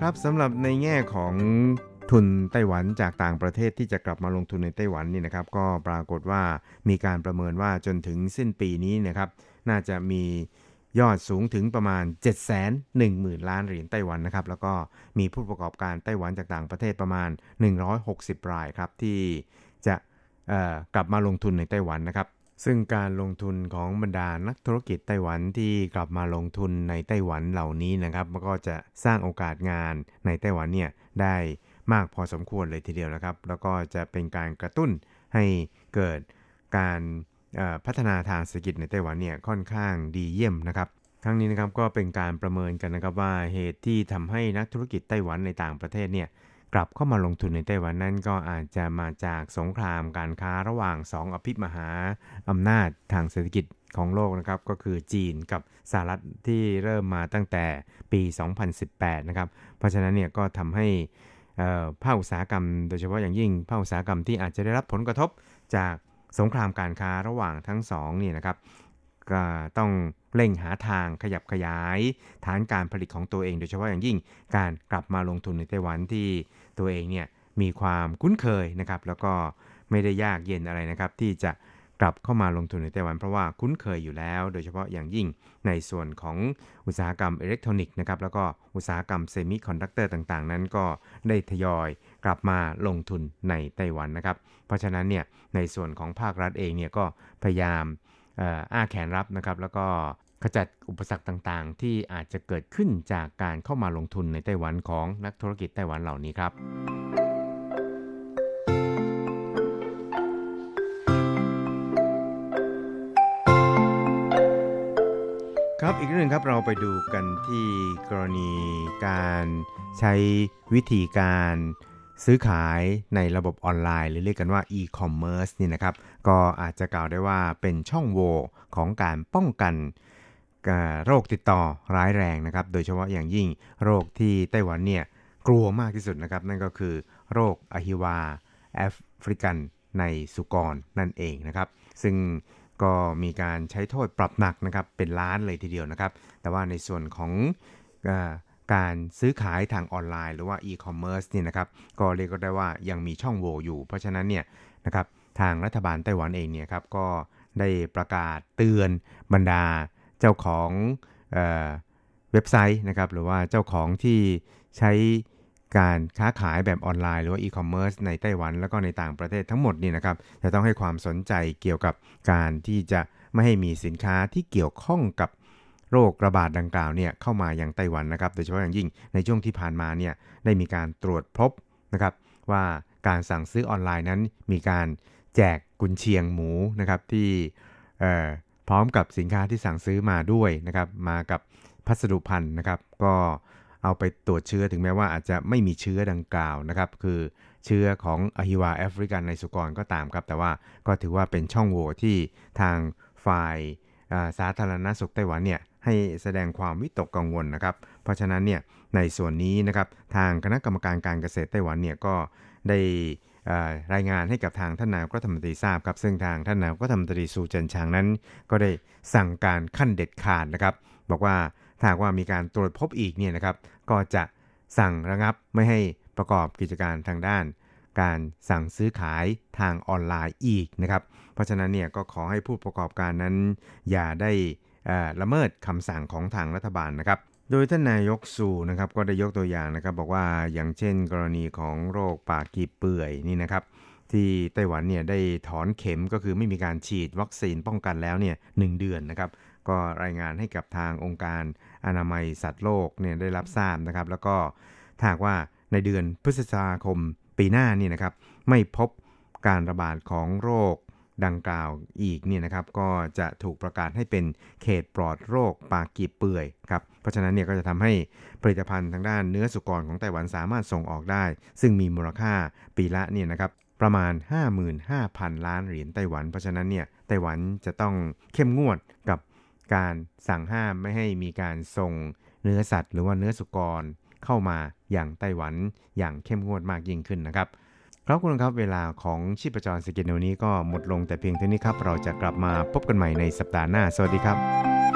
ครับสำหรับในแง่ของทุนไต้หวันจากต่างประเทศที่จะกลับมาลงทุนในไต้หวันนี่นะครับ ก็ปรากฏว่ามีการประเมินว่าจนถึงสิ้นปีนี้นะครับ น่าจะมี ยอดสูงถึงประมาณ 7 1 0 0 0 0 ล้านเหรียญไต้หวันนะครับ แล้วก็มีผู้ประกอบการไต้หวันจากต่างประเทศประมาณ 160 รายครับ ที่จะกลับมาลงทุนในไต้หวันนะครับ ซึ่งการลงทุนของบรรดานักธุรกิจไต้หวันที่กลับมาลงทุนในไต้หวันเหล่านี้นะครับมันก็จะสร้างโอกาสงานในไต้หวันเนี่ยได้มากพอสมควรเลยทีเดียวนะครับ แล้วก็จะเป็นการกระตุ้นให้เกิดการ พัฒนาทางเศรษฐกิจในไต้หวันเนี่ยค่อนข้างดีเยี่ยมนะครับทั้งนี้นะครับก็เป็นการประเมินกันนะครับว่าเหตุที่ทำให้นักธุรกิจไต้หวันในต่างประเทศเนี่ยกลับเข้ามาลงทุนในไต้หวันนั้นก็อาจจะมาจากสงครามการค้าระหว่าง 2 อภิมหาอำนาจทางเศรษฐกิจของโลกนะครับก็คือจีนกับสหรัฐที่เริ่มมาตั้งแต่ปี 2018 นะครับเพราะฉะนั้นเนี่ยก็ทำให้ภาคอุตสาหกรรม โดยเฉพาะอย่างยิ่งภาคอุตสาหกรรมที่อาจจะได้รับผลกระทบจาก สงครามการค้าระหว่างทั้งสองนี่นะครับก็ต้องเร่งหาทางขยับขยาย ฐานการผลิตของตัวเอง โดยเฉพาะอย่างยิ่งการกลับมาลงทุนในไต้หวันที่ตัวเองเนี่ยมีความคุ้นเคยนะครับ แล้วก็ไม่ได้ยากเย็นอะไรนะครับ ที่จะกลับเข้ามาลงทุนในไต้หวันเพราะว่าคุ้นเคยอยู่แล้ว โดยเฉพาะอย่างยิ่งในส่วนของอุตสาหกรรมอิเล็กทรอนิกส์นะครับแล้วก็อุตสาหกรรมเซมิคอนดักเตอร์ต่างๆ นั้นก็ได้ทยอย กลับมาลงทุนในไต้หวันนะครับ เพราะฉะนั้นเนี่ยในส่วนของภาครัฐเองเนี่ยก็พยายามอ่ออ้าแขนรับนะครับ แล้วก็ขจัดอุปสรรคต่างๆ ที่อาจจะเกิดขึ้นจากการเข้ามาลงทุนในไต้หวันของนักธุรกิจไต้หวันเหล่านี้ครับครับอีกเรื่องหนึงครับเราไปดูกันที่กรณีการใช้วิธีการ ซื้อขายในระบบออนไลน์หรือเรียกกันว่า e-commerce นี่นะครับ ก็อาจจะกล่าวได้ว่าเป็นช่องโหว่ของการป้องกันโรคติดต่อร้ายแรงนะครับ โดยเฉพาะอย่างยิ่งโรคที่ไต้หวันเนี่ยกลัวมากที่สุดนะครับ นั่นก็คือโรคอหิวาแอฟริกันในสุกรนั่นเองนะครับ ซึ่งก็มีการใช้โทษปรับหนักนะครับเป็นล้านเลยทีเดียวนะครับ แต่ว่าในส่วนของ การซื้อขายทางออนไลน์หรือว่า e-commerce เนี่ยนะครับก็เรียกได้ว่ายังมีช่องโหว่อยู่ เพราะฉะนั้นเนี่ยนะครับทางรัฐบาลไต้หวันเองเนี่ยครับก็ได้ประกาศเตือนบรรดาเจ้าของเออเว็บไซต์นะครับหรือว่าเจ้าของที่ใช้การค้าขายแบบออนไลน์ หรือว่า e-commerce ในไต้หวัน แล้วก็ในต่างประเทศทั้งหมดนี่นะครับจะต้องให้ความสนใจเกี่ยวกับการที่จะไม่ให้มีสินค้าที่เกี่ยวข้องกับ โรคระบาดดังกล่าวเนี่ยเข้ามายังไต้หวันนะครับ โดยเฉพาะอย่างยิ่งในช่วงที่ผ่านมาเนี่ยได้มีการตรวจพบนะครับว่าการสั่งซื้อออนไลน์นั้นมีการแจกกุนเชียงหมูนะครับที่เอ่อพร้อมกับสินค้าที่สั่งซื้อมาด้วยนะครับมากับพัสดุพันธุ์นะครับ ก็เอาไปตรวจเชื้อถึงแม้ว่าอาจจะไม่มีเชื้อดังกล่าวนะครับ คือเชื้อของอหิวาแอฟริกันในสุกรก็ตามครับ แต่ว่าก็ถือว่าเป็นช่องโหว่ที่ทางฝ่าย สาธารณสุขไต้หวันเนี่ยให้แสดงความวิตกกังวลนะครับ เพราะฉะนั้นเนี่ยในส่วนนี้นะครับทางคณะกรรมการการเกษตรไต้หวันเนี่ยก็ได้รายงานให้กับทางท่านนายกรัฐมนตรีทราบครับ ซึ่งทางท่านนายกรัฐมนตรีสูเจินชางนั้น ก็ได้สั่งการขั้นเด็ดขาดนะครับ บอกว่าถ้าว่ามีการตรวจพบอีกเนี่ยนะครับ ก็จะสั่งระงับไม่ให้ประกอบกิจการทางด้าน การสั่งซื้อขายทางออนไลน์อีกนะครับ เพราะฉะนั้นเนี่ยก็ขอให้ผู้ประกอบการนั้น อย่าได้ละเมิดคำสั่งของทางรัฐบาลนะครับ โดยท่านนายกสู่นะครับก็ได้ยกตัวอย่างนะครับ บอกว่าอย่างเช่นกรณีของโรคปากกีบเปื่อยนี่นะครับที่ไต้หวันเนี่ยได้ถอนเข็มก็คือไม่มีการฉีดวัคซีนป้องกันแล้วเนี่ยหเดือนนะครับ ก็รายงานให้กับทางองค์การอนามัยสัตว์โลกเนี่ยได้รับทราบนะครับ แล้วก็ถ้าหากว่าในเดือนพฤษภาคม ปีหน้านี่นะครับไม่พบการระบาดของโรคดังกล่าวอีกเนี่ยนะครับก็จะถูกประกาศให้เป็นเขตปลอดโรคปากกีบเปื่อยครับเพราะฉะนั้นเนี่ยก็จะทำให้ผลิตภัณฑ์ทางด้านเนื้อสุกรของไต้หวันสามารถส่งออกได้ ซึ่งมีมูลค่าปีละเนี่ยนะครับประมาณ 55,000 ล้านเหรียญไต้หวัน เพราะฉะนั้นเนี่ยไต้หวันจะต้องเข้มงวดกับการสั่งห้ามไม่ให้มีการส่งเนื้อสัตว์ หรือว่าเนื้อสุกร เข้ามาอย่างไต้หวันอย่างเข้มงวดมากยิ่งขึ้นนะครับครับคุณครับเวลาของชีพจรสกินในวันนี้ก็หมดลงแต่เพียงเท่านี้ครับ เราจะกลับมาพบกันใหม่ในสัปดาห์หน้า สวัสดีครับ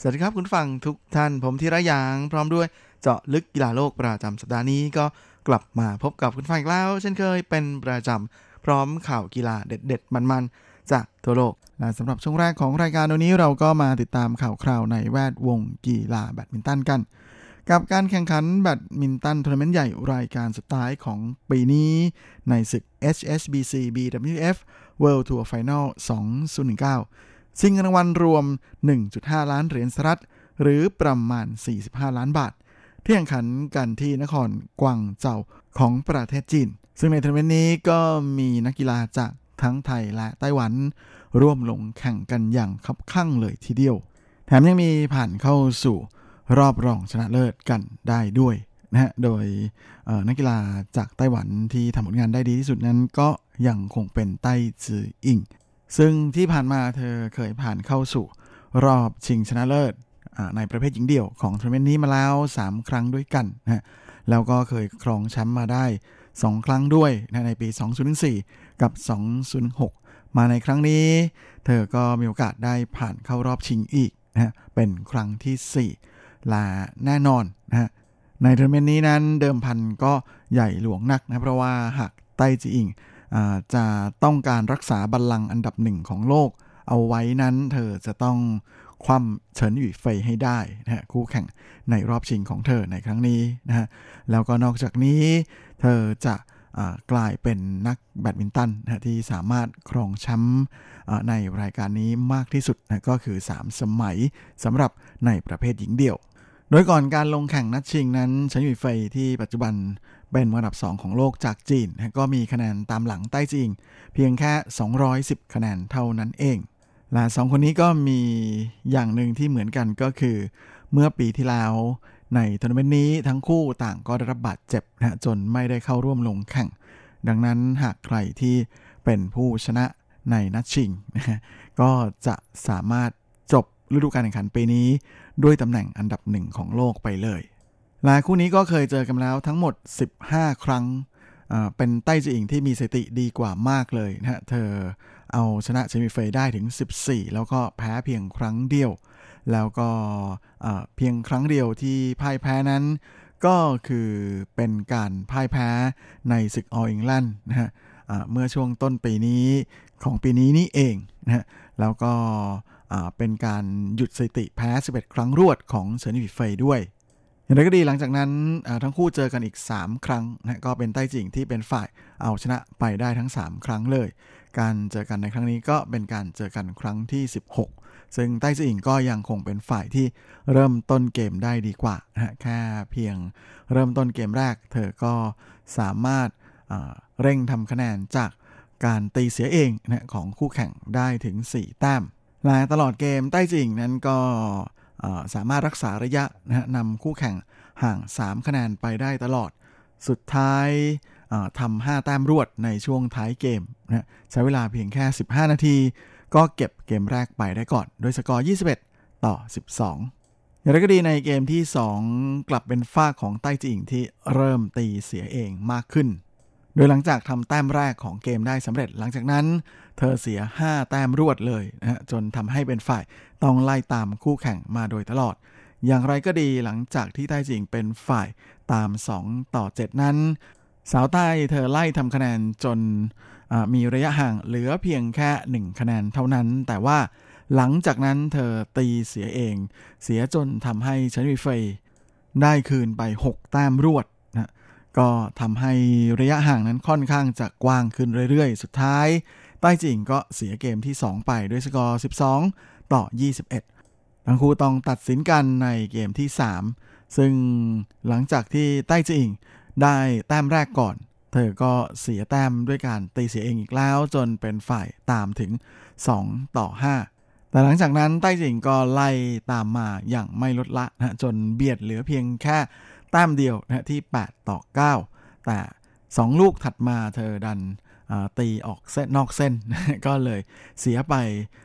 สวัสดีครับคุณผู้ฟังทุกท่านผมธีระ หยางพร้อมด้วยเจาะลึกกีฬาโลกประจำสัปดาห์นี้ก็กลับมาพบกับคุณผู้ฟังอีกแล้ว เช่นเคยเป็นประจำพร้อมข่าวกีฬาเด็ด ๆ มันๆ จากทั่วโลกและสำหรับช่วงแรกของรายการวันนี้เราก็มาติดตามข่าวคราวในแวดวงกีฬาแบดมินตันกัน กับการแข่งขันแบดมินตันทัวร์นาเมนต์ใหญ่รายการสุดท้ายของปีนี้ในศึก HSBC BWF World Tour Final 2019 ชิงเงินรางวัลรวม 1.5 ล้านเหรียญสหรัฐ หรือประมาณ 45 ล้านบาท ที่แข่งขันกันที่นครกวางโจวของประเทศจีน ซึ่งในทัวร์นาเมนต์นี้ก็มีนักกีฬาจากทั้งไทยและไต้หวัน ร่วมลงแข่งกันอย่างคับคั่งเลยทีเดียว แถมยังมีผ่านเข้าสู่รอบรองชนะเลิศกันได้ด้วยนะฮะ โดยนักกีฬาจากไต้หวันที่ทำผลงานได้ดีที่สุดนั้นก็ยังคงเป็นไต้จืออิง ซึ่งที่ผ่านมาเธอเคยผ่านเข้าสู่รอบชิงชนะเลิศในประเภทหญิงเดี่ยวของทัวร์นาเมนต์นี้มาแล้ว 3 ครั้งด้วยกันนะแล้วก็เคยครองแชมป์มาได้ 2 ครั้งด้วยนะในปี 2004 กับ 2006 มาในครั้งนี้ เธอก็มีโอกาสได้ผ่านเข้ารอบชิงอีกนะเป็นครั้งที่4และแน่นอนนะฮะในทัวร์นาเมนต์นี้นั้นเดิมพันก็ใหญ่หลวงนักนะเพราะว่าหากไต้จืออิ่ง จะต้องการรักษาบัลลังก์อันดับหนึ่งของโลก เอาไว้นั้นเธอจะต้องคว่ำเฉินหยู่เฟยให้ได้นะฮะคู่แข่งในรอบชิงของเธอในครั้งนี้นะฮะแล้วก็นอกจากนี้ เธอจะกลายเป็นนักแบดมินตันนะที่สามารถครองแชมป์ในรายการนี้มากที่สุดนะก็คือ 3 สมัยสำหรับในประเภทหญิงเดี่ยว โดยก่อนการลงแข่งนัดชิงนั้นเฉินหยู่เฟยที่ปัจจุบัน เป็นอันดับ 2 ของโลกจากจีน ก็มีคะแนนตามหลังไต้จืออิ่งเพียงแค่ 210 คะแนนเท่านั้นเองและสองคนนี้ก็มีอย่างหนึ่งที่เหมือนกันก็คือ เมื่อปีที่แล้วในทัวร์นาเมนต์นี้ทั้งคู่ต่างก็ได้รับบาดเจ็บนะจนไม่ได้เข้าร่วมลงแข่ง ดังนั้นหากใครที่เป็นผู้ชนะในนัดชิงนะก็จะสามารถจบฤดูกาลแข่งขันปีนี้ ด้วยตำแหน่งอันดับหนึ่งของโลกไปเลย และคู่นี้ก็เคยเจอกันแล้วทั้งหมด 15 ครั้ง เป็นไต้จีอิงที่มีสติดีกว่ามากเลยนะฮะ เธอเอาชนะเชมิเฟยได้ถึง 14 แล้วก็แพ้เพียงครั้งเดียว แล้วก็เพียงครั้งเดียวที่พ่ายแพ้นั้น ก็คือเป็นการพ่ายแพ้ในศึกอออิงแลนด์นะฮะเมื่อช่วงต้นปีนี้ของปีนี้นี่เองนะฮะ แล้วก็เป็นการหยุดสติแพ้ 11 ครั้งรวดของเฉินหวี่เฟยด้วย อย่างไรก็ดีหลังจากนั้นทั้งคู่เจอกันอีก 3 ครั้งนะก็เป็นไต้จิงที่เป็นฝ่ายเอาชนะไปได้ทั้ง 3 ครั้งเลย การเจอกันในครั้งนี้ก็เป็นการเจอกันครั้งที่ 16 ซึ่งไต้จิงก็ยังคงเป็นฝ่ายที่เริ่มต้นเกมได้ดีกว่านะแค่เพียงเริ่มต้นเกมแรก เธอก็สามารถเร่งทำคะแนนจากการตีเสียเองนะของคู่แข่งได้ถึง 4 แต้มและตลอดเกมใต้จิงนั้นก็ สามารถรักษาระยะนะนำคู่แข่งห่าง 3 คะแนนไปได้ตลอด สุดท้ายทำ5แต้มรวดในช่วงท้ายเกมนะใช้เวลาเพียงแค่ 15 นาที ก็เก็บเกมแรกไปได้ก่อน โดยสกอร์ 21 ต่อ 12 อย่างไรก็ดีในเกมที่ 2 กลับเป็นฝ้าของใต้จิงที่เริ่มตีเสียเองมากขึ้น โดยหลังจากทำแต้มแรกของเกมได้สำเร็จ หลังจากนั้น เธอเสีย 5 แต้มรวดเลยนะจนทำให้เป็นฝ่ายต้องไล่ตามคู่แข่งมาโดยตลอด อย่างไรก็ดีหลังจากที่ไต้จิงเป็นฝ่ายตาม 2 ต่อ 7 นั้น สาวใต้เธอไล่ทำคะแนนจนมีระยะห่างเหลือเพียงแค่ 1 คะแนนเท่านั้น แต่ว่าหลังจากนั้นเธอตีเสียเอง เสียจนทำให้เฉินวีเฟยได้คืนไป 6 แต้มรวด ก็ทำให้ระยะห่างนั้นค่อนข้างจะกว้างขึ้นเรื่อยๆ สุดท้าย ใต้จิงก็เสียเกมที่ 2 ไปด้วยสกอร์ 12 ต่อ 21 ทั้งคู่ต้องตัดสินกันในเกมที่ 3 ซึ่งหลังจากที่ใต้จิงได้แต้มแรกก่อน เธอก็เสียแต้มด้วยการตีเสียเองอีกแล้ว จนเป็นฝ่ายตามถึง 2 ต่อ 5แต่หลังจากนั้นใต้จิงก็ไล่ตามมาอย่างไม่ลดละนะจนเบียดเหลือเพียงแค่ แต้มเดียวนะที่ 8 ต่อ 9 แต่ 2 ลูกถัดมาเธอดันตีออกเส้นนอกเส้น ก็เลยเสียไป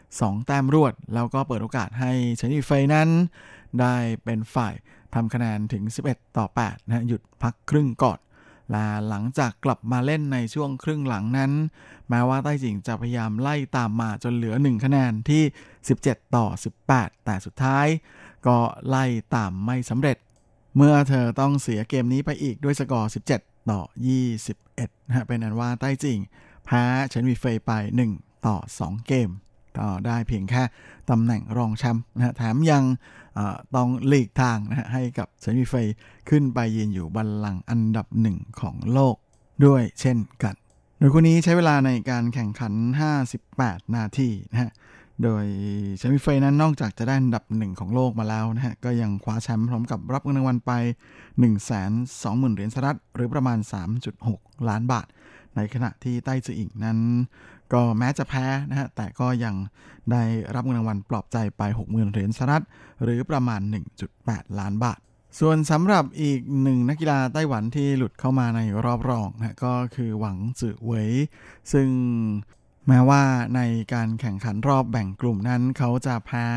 2 แต้มรวด แล้วก็เปิดโอกาสให้เชนีเฟยนั้น ได้เป็นฝ่ายทำคะแนนถึง 11 ต่อ8นะหยุดพักครึ่งก่อนและหลังจากกลับมาเล่นในช่วงครึ่งหลังนั้น แม้ว่าใต้จิงจะพยายามไล่ตามมาจนเหลือ 1 คะแนนที่ 17 ต่อ 18 แต่สุดท้าย ก็ไล่ตามไม่สำเร็จ เมื่อเธอต้องเสียเกมนี้ไปอีกด้วยสกอร์ 17 ต่อ 21นะเป็นอันว่าใต้จริงแพ้เฉินวีเฟยไป 1 ต่อ 2 เกม ก็ได้เพียงแค่ตำแหน่งรองแชมป์นะแถมยังต้องหลีกทางนะให้กับเฉินวีเฟยขึ้นไปยืนอยู่บัลลังก์อันดับหนึ่งของโลกด้วยเช่นกัน โดยคนนี้ใช้เวลาในการแข่งขัน 58 นาทีนะฮะ โดยเชมิเฟยนั้นนอกจากจะได้อันดับหนึ่งของโลกมาแล้วนะฮะ ก็ยังคว้าแชมป์พร้อมกับรับเงินรางวัลไป 120,000 เหรียญสหรัฐหรือประมาณ 3.6 ล้านบาท ในขณะที่ใต้จืออิงนั้น ก็แม้จะแพ้นะฮะ แต่ก็ยังได้รับเงินรางวัลปลอบใจไป 60,000 เหรียญสหรัฐหรือประมาณ 1.8 ล้านบาทส่วนสำหรับอีกหนึ่งนักกีฬาไต้หวันที่หลุดเข้ามาในรอบรองนะก็คือหวังจื่อเหวย ซึ่ง แม้ว่าในการแข่งขันรอบแบ่งกลุ่มนั้นเขาจะแพ้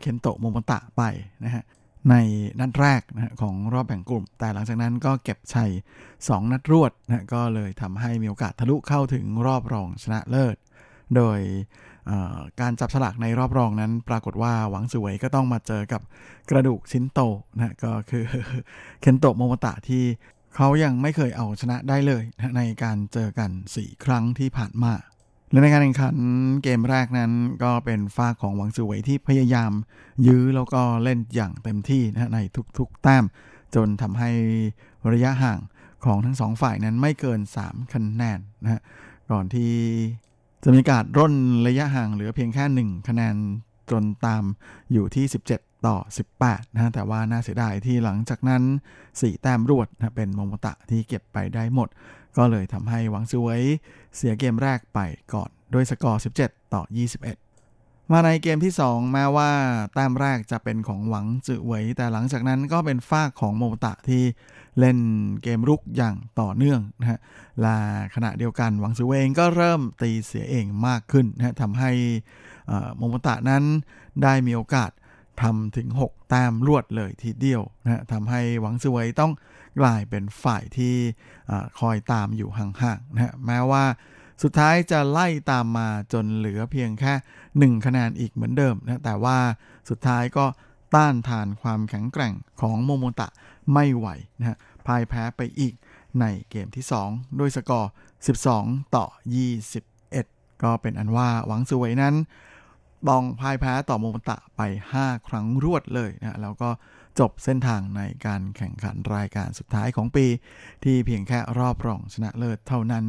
เคนโตะโมโมตะไปนะฮะในนัดแรกนะของรอบแบ่งกลุ่ม แต่หลังจากนั้นก็เก็บชัย 2 นัดรวดนะก็เลยทำให้มีโอกาสทะลุเข้าถึงรอบรองชนะเลิศ โดยการจับฉลากในรอบรองนั้น ปรากฏว่าหวังสวยก็ต้องมาเจอกับกระดูกชิ้นโตนะก็คือเคนโตะโมโมตะที่เขายังไม่เคยเอาชนะได้เลยนะในการเจอกัน 4 ครั้งที่ผ่านมา และในการแข่งขันเกมแรกนั้นก็เป็นฝ้าของหวังสวยที่พยายาม ยื้อแล้วก็เล่นอย่างเต็มที่นะในทุกๆแต้ม จนทำให้ระยะห่างของทั้งสองฝ่ายนั้นไม่เกิน 3คะแนนนะฮะก่อนที่จะมีการร่นระยะห่างเหลือเพียงแค่ 1 คะแนนจนตามอยู่ที่ 17 ต่อ 18นะแต่ว่าน่าเสียดายที่หลังจากนั้น 4 แต้มรวดนะเป็นโมโมตะที่เก็บไปได้หมด ก็เลยทำให้หวังซวยเสียเกมแรกไปก่อนด้วยสกอร์ 17 ต่อ 21 มาในเกมที่ 2 แม้ว่าแต้มแรกจะเป็นของหวังจือเหวยแต่หลังจากนั้นก็เป็นฝากของโมตะที่เล่นเกมรุกอย่างต่อเนื่องนะฮะและขณะเดียวกันหวังซือเองก็เริ่มตีเสียเองมากขึ้นนะทำให้โมโมตะนั้นได้มีโอกาสทำถึง 6 แต้มรวดเลยทีเดียวนะทำให้หวังซือเวยต้อง กลายเป็นฝ่ายที่คอยตามอยู่ห่างๆนะฮะแม้ว่าสุดท้ายจะไล่ตามมาจนเหลือเพียงแค่ 1 คะแนนอีกเหมือนเดิมนะแต่ว่าสุดท้ายก็ต้านทานความแข็งแกร่งของโมโมตะไม่ไหวนะฮะพ่ายแพ้ไปอีกในเกมที่ 2 ด้วยสกอร์ 12 ต่อ 21 ก็เป็นอันว่าหวังสวยนั้น บองพ่ายแพ้ต่อโมโมตะไป 5 ครั้งรวดเลยนะแล้วก็ จบเส้นทางในการแข่งขันรายการสุดท้ายของปี ที่เพียงแค่รอบรองชนะเลิศเท่านั้น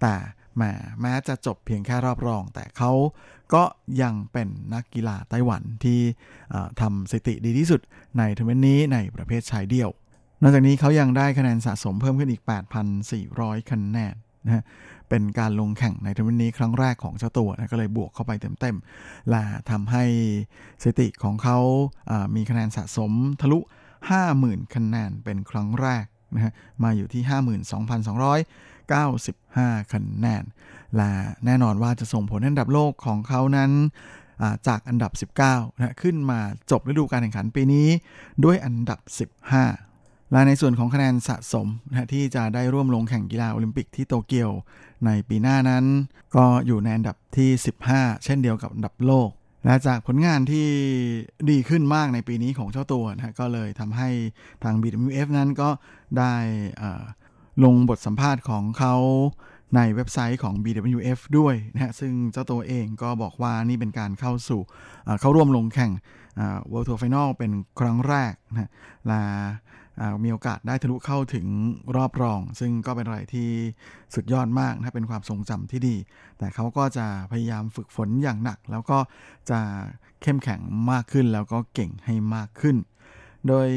แต่แม้แม้จะจบเพียงแค่รอบรอง แต่เขาก็ยังเป็นนักกีฬาไต้หวันที่ทำสถิติดีที่สุดในทัวร์นาเมนต์นี้ในประเภทชายเดี่ยวนอกจากนี้เขายังได้คะแนนสะสมเพิ่มขึ้นอีก 8,400 คะแนน นะฮะเป็นการลงแข่งในทัวร์นาเมนต์นี้ครั้งแรกของเจ้าตัวนะก็เลยบวกเข้าไปเต็มๆและทำให้สถิติของเขาามีคะแนนสะสมทะลุ 50,000 คะแนนเป็นครั้งแรกนะฮะมาอยู่ที่ 52,295 คะแนน และแน่นอนว่าจะส่งผลอันดับโลกของเขานั้นจากอันดับ 19นะขึ้นมาจบฤดูการแข่งขันปีนี้ด้วยอันดับ 15 และในส่วนของคะแนนสะสมนะที่จะได้ร่วมลงแข่งกีฬาโอลิมปิกที่โตเกียวในปีหน้านั้น ก็อยู่ในอันดับที่ 15 เช่นเดียวกับอันดับโลก และจากผลงานที่ดีขึ้นมากในปีนี้ของเจ้าตัวนะก็เลยทำให้ทาง BWF นั้นก็ได้ลงบทสัมภาษณ์ของเขาในเว็บไซต์ของ BWF ด้วยนะฮะซึ่งเจ้าตัวเองก็บอกว่านี่เป็นการเข้าสู่เข้าร่วมลงแข่งเอ่อ World Tour Final เป็นครั้งแรกนะและ มีโอกาสได้ทะลุเข้าถึงรอบรอง ซึ่งก็เป็นอะไรที่สุดยอดมากนะเป็นความทรงจำที่ดี แต่เขาก็จะพยายามฝึกฝนอย่างหนัก แล้วก็จะเข้มแข็งมากขึ้นแล้วก็เก่งให้มากขึ้น โดย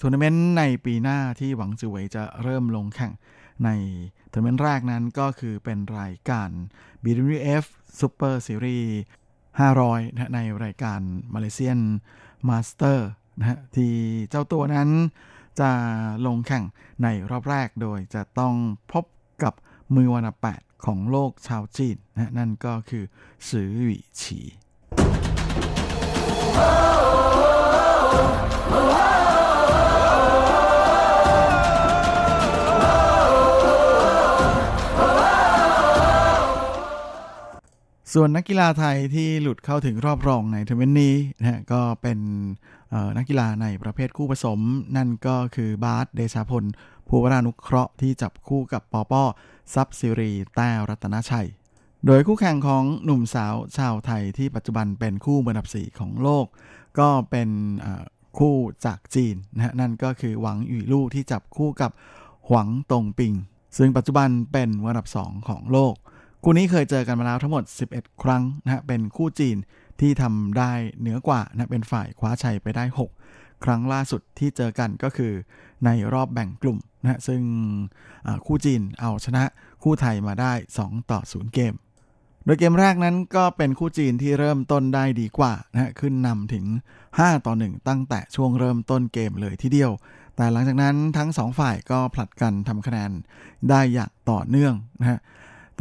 ทัวร์นาเมนต์ในปีหน้าที่หวังจือเหวยจะเริ่มลงแข่งในทัวร์นาเมนต์แรกนั้นก็คือเป็นรายการ BWF Super Series 500นะฮะในรายการMalaysian Master นะฮะที่เจ้าตัวนั้น จะลงแข่งในรอบแรกโดยจะต้องพบกับมืออันดับ8ของโลกชาวจีนนะนั่นก็คือซือหวี่ฉี ส่วนนักกีฬาไทยที่หลุดเข้าถึงรอบรองในทัวร์นาเมนต์นี้นะฮะก็เป็นนักกีฬาในประเภทคู่ผสม นั่นก็คือบาสเดชาพลพัววรานุเคราะห์ที่จับคู่กับปอป้อทรัพย์สิรีแต้รัตนชัย โดยคู่แข่งของหนุ่มสาวชาวไทยที่ปัจจุบันเป็นคู่มืออันดับ4ของโลก ก็เป็นคู่จากจีนนะฮะนั่นก็คือหวังหยู่ลู่ที่จับคู่กับหวงตงผิง ซึ่งปัจจุบันเป็นมืออันดับ2ของโลก คู่นี้เคยเจอกันมาแล้วทั้งหมด 11 ครั้งนะฮะเป็นคู่จีนที่ทำได้เหนือกว่านะเป็นฝ่ายคว้าชัยไปได้ 6 ครั้งล่าสุดที่เจอกันก็คือในรอบแบ่งกลุ่มนะฮะซึ่งคู่จีนเอาชนะคู่ไทยมาได้ 2 ต่อ 0 เกม โดยเกมแรกนั้นก็เป็นคู่จีนที่เริ่มต้นได้ดีกว่านะฮะขึ้นนำถึง 5 ต่อ 1 ตั้งแต่ช่วงเริ่มต้นเกมเลยทีเดียว แต่หลังจากนั้นทั้ง 2 ฝ่ายก็ผลัดกันทำคะแนนได้อย่างต่อเนื่องนะฮะ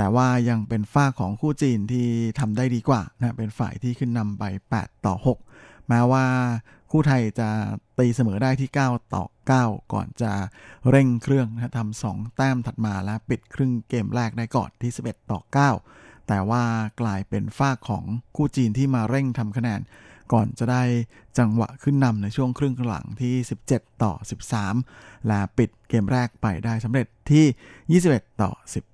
แต่ว่ายังเป็นฝ้าของคู่จีนที่ทำได้ดีกว่านะเป็นฝ่ายที่ขึ้นนำไป 8 ต่อ 6 แม้ว่าคู่ไทยจะตีเสมอได้ที่ 9 ต่อ 9 ก่อนจะเร่งเครื่องนะทำสองแต้มถัดมาและปิดครึ่งเกมแรกได้ก่อนที่ 11 ต่อ 9 แต่ว่ากลายเป็นฝ้าของคู่จีนที่มาเร่งทำคะแนน ก่อนจะได้จังหวะขึ้นนำในช่วงครึ่งหลังที่ 17 ต่อ 13 และปิดเกมแรกไปได้สำเร็จที่ 21 ต่อ17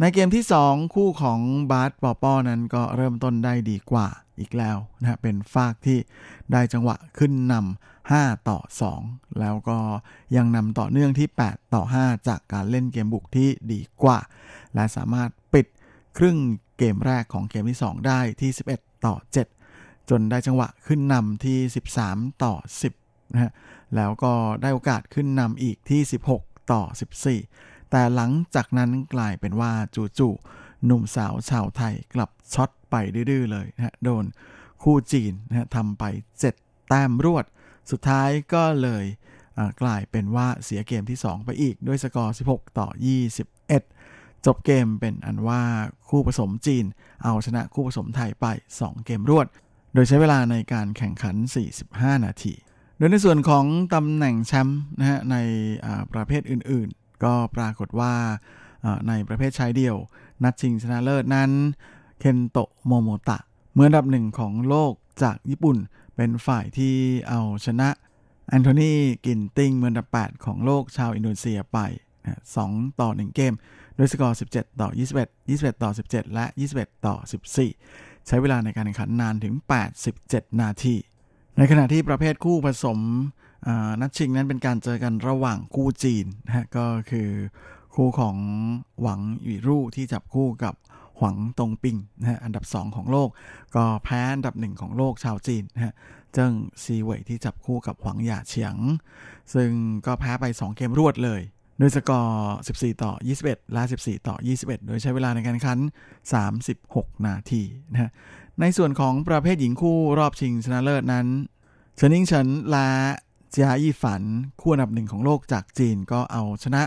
ในเกมที่ 2 คู่ของบาสปอปอนั้นก็เริ่มต้นได้ดีกว่าอีกแล้วนะฮะเป็นฟากที่ได้จังหวะขึ้นนำ5ต่อ 2 แล้วก็ยังนำต่อเนื่องที่ 8 ต่อ 5 จากการเล่นเกมบุกที่ดีกว่า และสามารถปิดครึ่งเกมแรกของเกมที่ 2 ได้ที่ 11 ต่อ 7 จนได้จังหวะขึ้นนำที่ 13 ต่อ 10นะฮะแล้วก็ได้โอกาสขึ้นนำอีกที่ 16 ต่อ 14 แต่หลังจากนั้นกลายเป็นว่าจู่ๆหนุ่มสาวชาวไทยกลับช็อตไปดื้อเลยนะฮะโดนคู่จีนนะฮะทำไป 7 แต้มรวด สุดท้ายก็เลยกลายเป็นว่าเสียเกมที่ 2 ไปอีกด้วยสกอร์ 16 ต่อ 21 จบเกมเป็นอันว่าคู่ผสมจีน เอาชนะคู่ผสมไทยไป 2 เกมรวด โดยใช้เวลาในการแข่งขัน 45 นาที โดยในส่วนของตำแหน่งแชมป์นะฮะในประเภทอื่นๆ ก็ปรากฏว่าในประเภทชายเดี่ยว นัดชิงชนะเลิศนั้น เคนโตะโมโมตะ เมื่อดับหนึ่งของโลกจากญี่ปุ่นเป็นฝ่ายที่เอาชนะแอนโทนีกินติงมืออันดับ 8 ของโลกชาวอินโดนีเซียไป 2 ต่อ 1 เกม ด้วยสกอร์ 17 ต่อ 21 21 ต่อ 17 และ 21 ต่อ 14 ใช้เวลาในการแข่งขันนานถึง 87 นาที ในขณะที่ประเภทคู่ผสมนัดชิงนั้นเป็นการเจอกันระหว่างคู่จีนนะฮะก็คือคู่ของหวังหยู่ลู่ที่จับคู่กับหวงตงผิงนะฮะอันดับ 2 ของโลก ก็แพ้อันดับ 1 ของโลกชาวจีนนะฮะเจิ้งซีเว่ยที่จับคู่กับหวังหย่าเฉียง ซึ่งก็แพ้ไป 2 เกมรวดเลยโดยสกอร์ 14 ต่อ 21 และ 14 ต่อ 21 โดยใช้เวลาในการแข่งขัน 36 นาทีนะฮะ ในส่วนของประเภทหญิงคู่รอบชิงชนะเลิศนั้นเฉินยิงเฉินและเจียยี่ฝัน คู่อันดับหนึ่งของโลกจากจีนก็เอาชนะ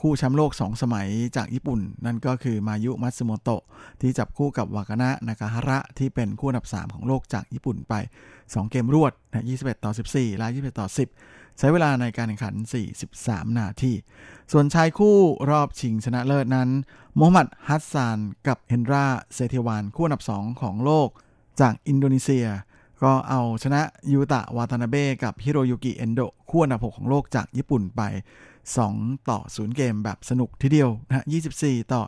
คู่แชมป์โลก 2 สมัยจากญี่ปุ่น นั่นก็คือมายุมัตสึโมโตะที่จับคู่กับวากานะนากาฮาระที่เป็นคู่อันดับ 3 ของโลกจากญี่ปุ่นไป 2 เกมรวดนะ21 ต่อ 14 และ 21 ต่อ 10 ใช้เวลาในการแข่งขัน 43 นาที ส่วนชายคู่รอบชิงชนะเลิศนั้นโมฮัมหมัดฮัสซานกับเฮนราเซเทวานคู่อันดับ 2 ของโลก จากอินโดนีเซีย ก็เอาชนะยูตะวาตานาเบะกับฮิโรยุกิเอนโดคู่อันดับ 6 ของโลกจากญี่ปุ่นไป 2 ต่อ 0 เกมแบบสนุกทีเดียวนะ24 ต่อ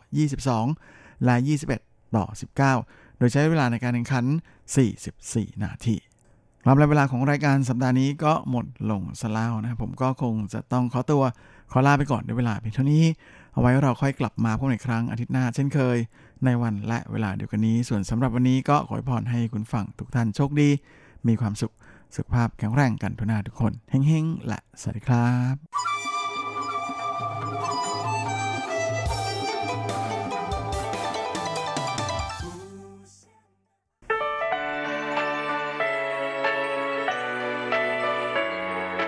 22 และ 21 ต่อ 19 โดยใช้เวลาในการแข่งขัน 44 นาที ครับและเวลาของรายการสัปดาห์นี้ก็หมดลงสล้วนะครับผมก็คงจะต้องขอตัวขอลาไปก่อนด้วยเวลาเพียงเท่านี้ เอาไว้เราค่อยกลับมาพบกันอีกครั้งอาทิตย์หน้าเช่นเคย ในวันและเวลาเดียวกันนี้ ส่วนสำหรับวันนี้ก็ขอพรให้คุณฟังทุกท่านโชคดี มีความสุขสุขภาพแข็งแรงกันทุกหน้าทุกคนเฮ้งๆและสวัสดีครับ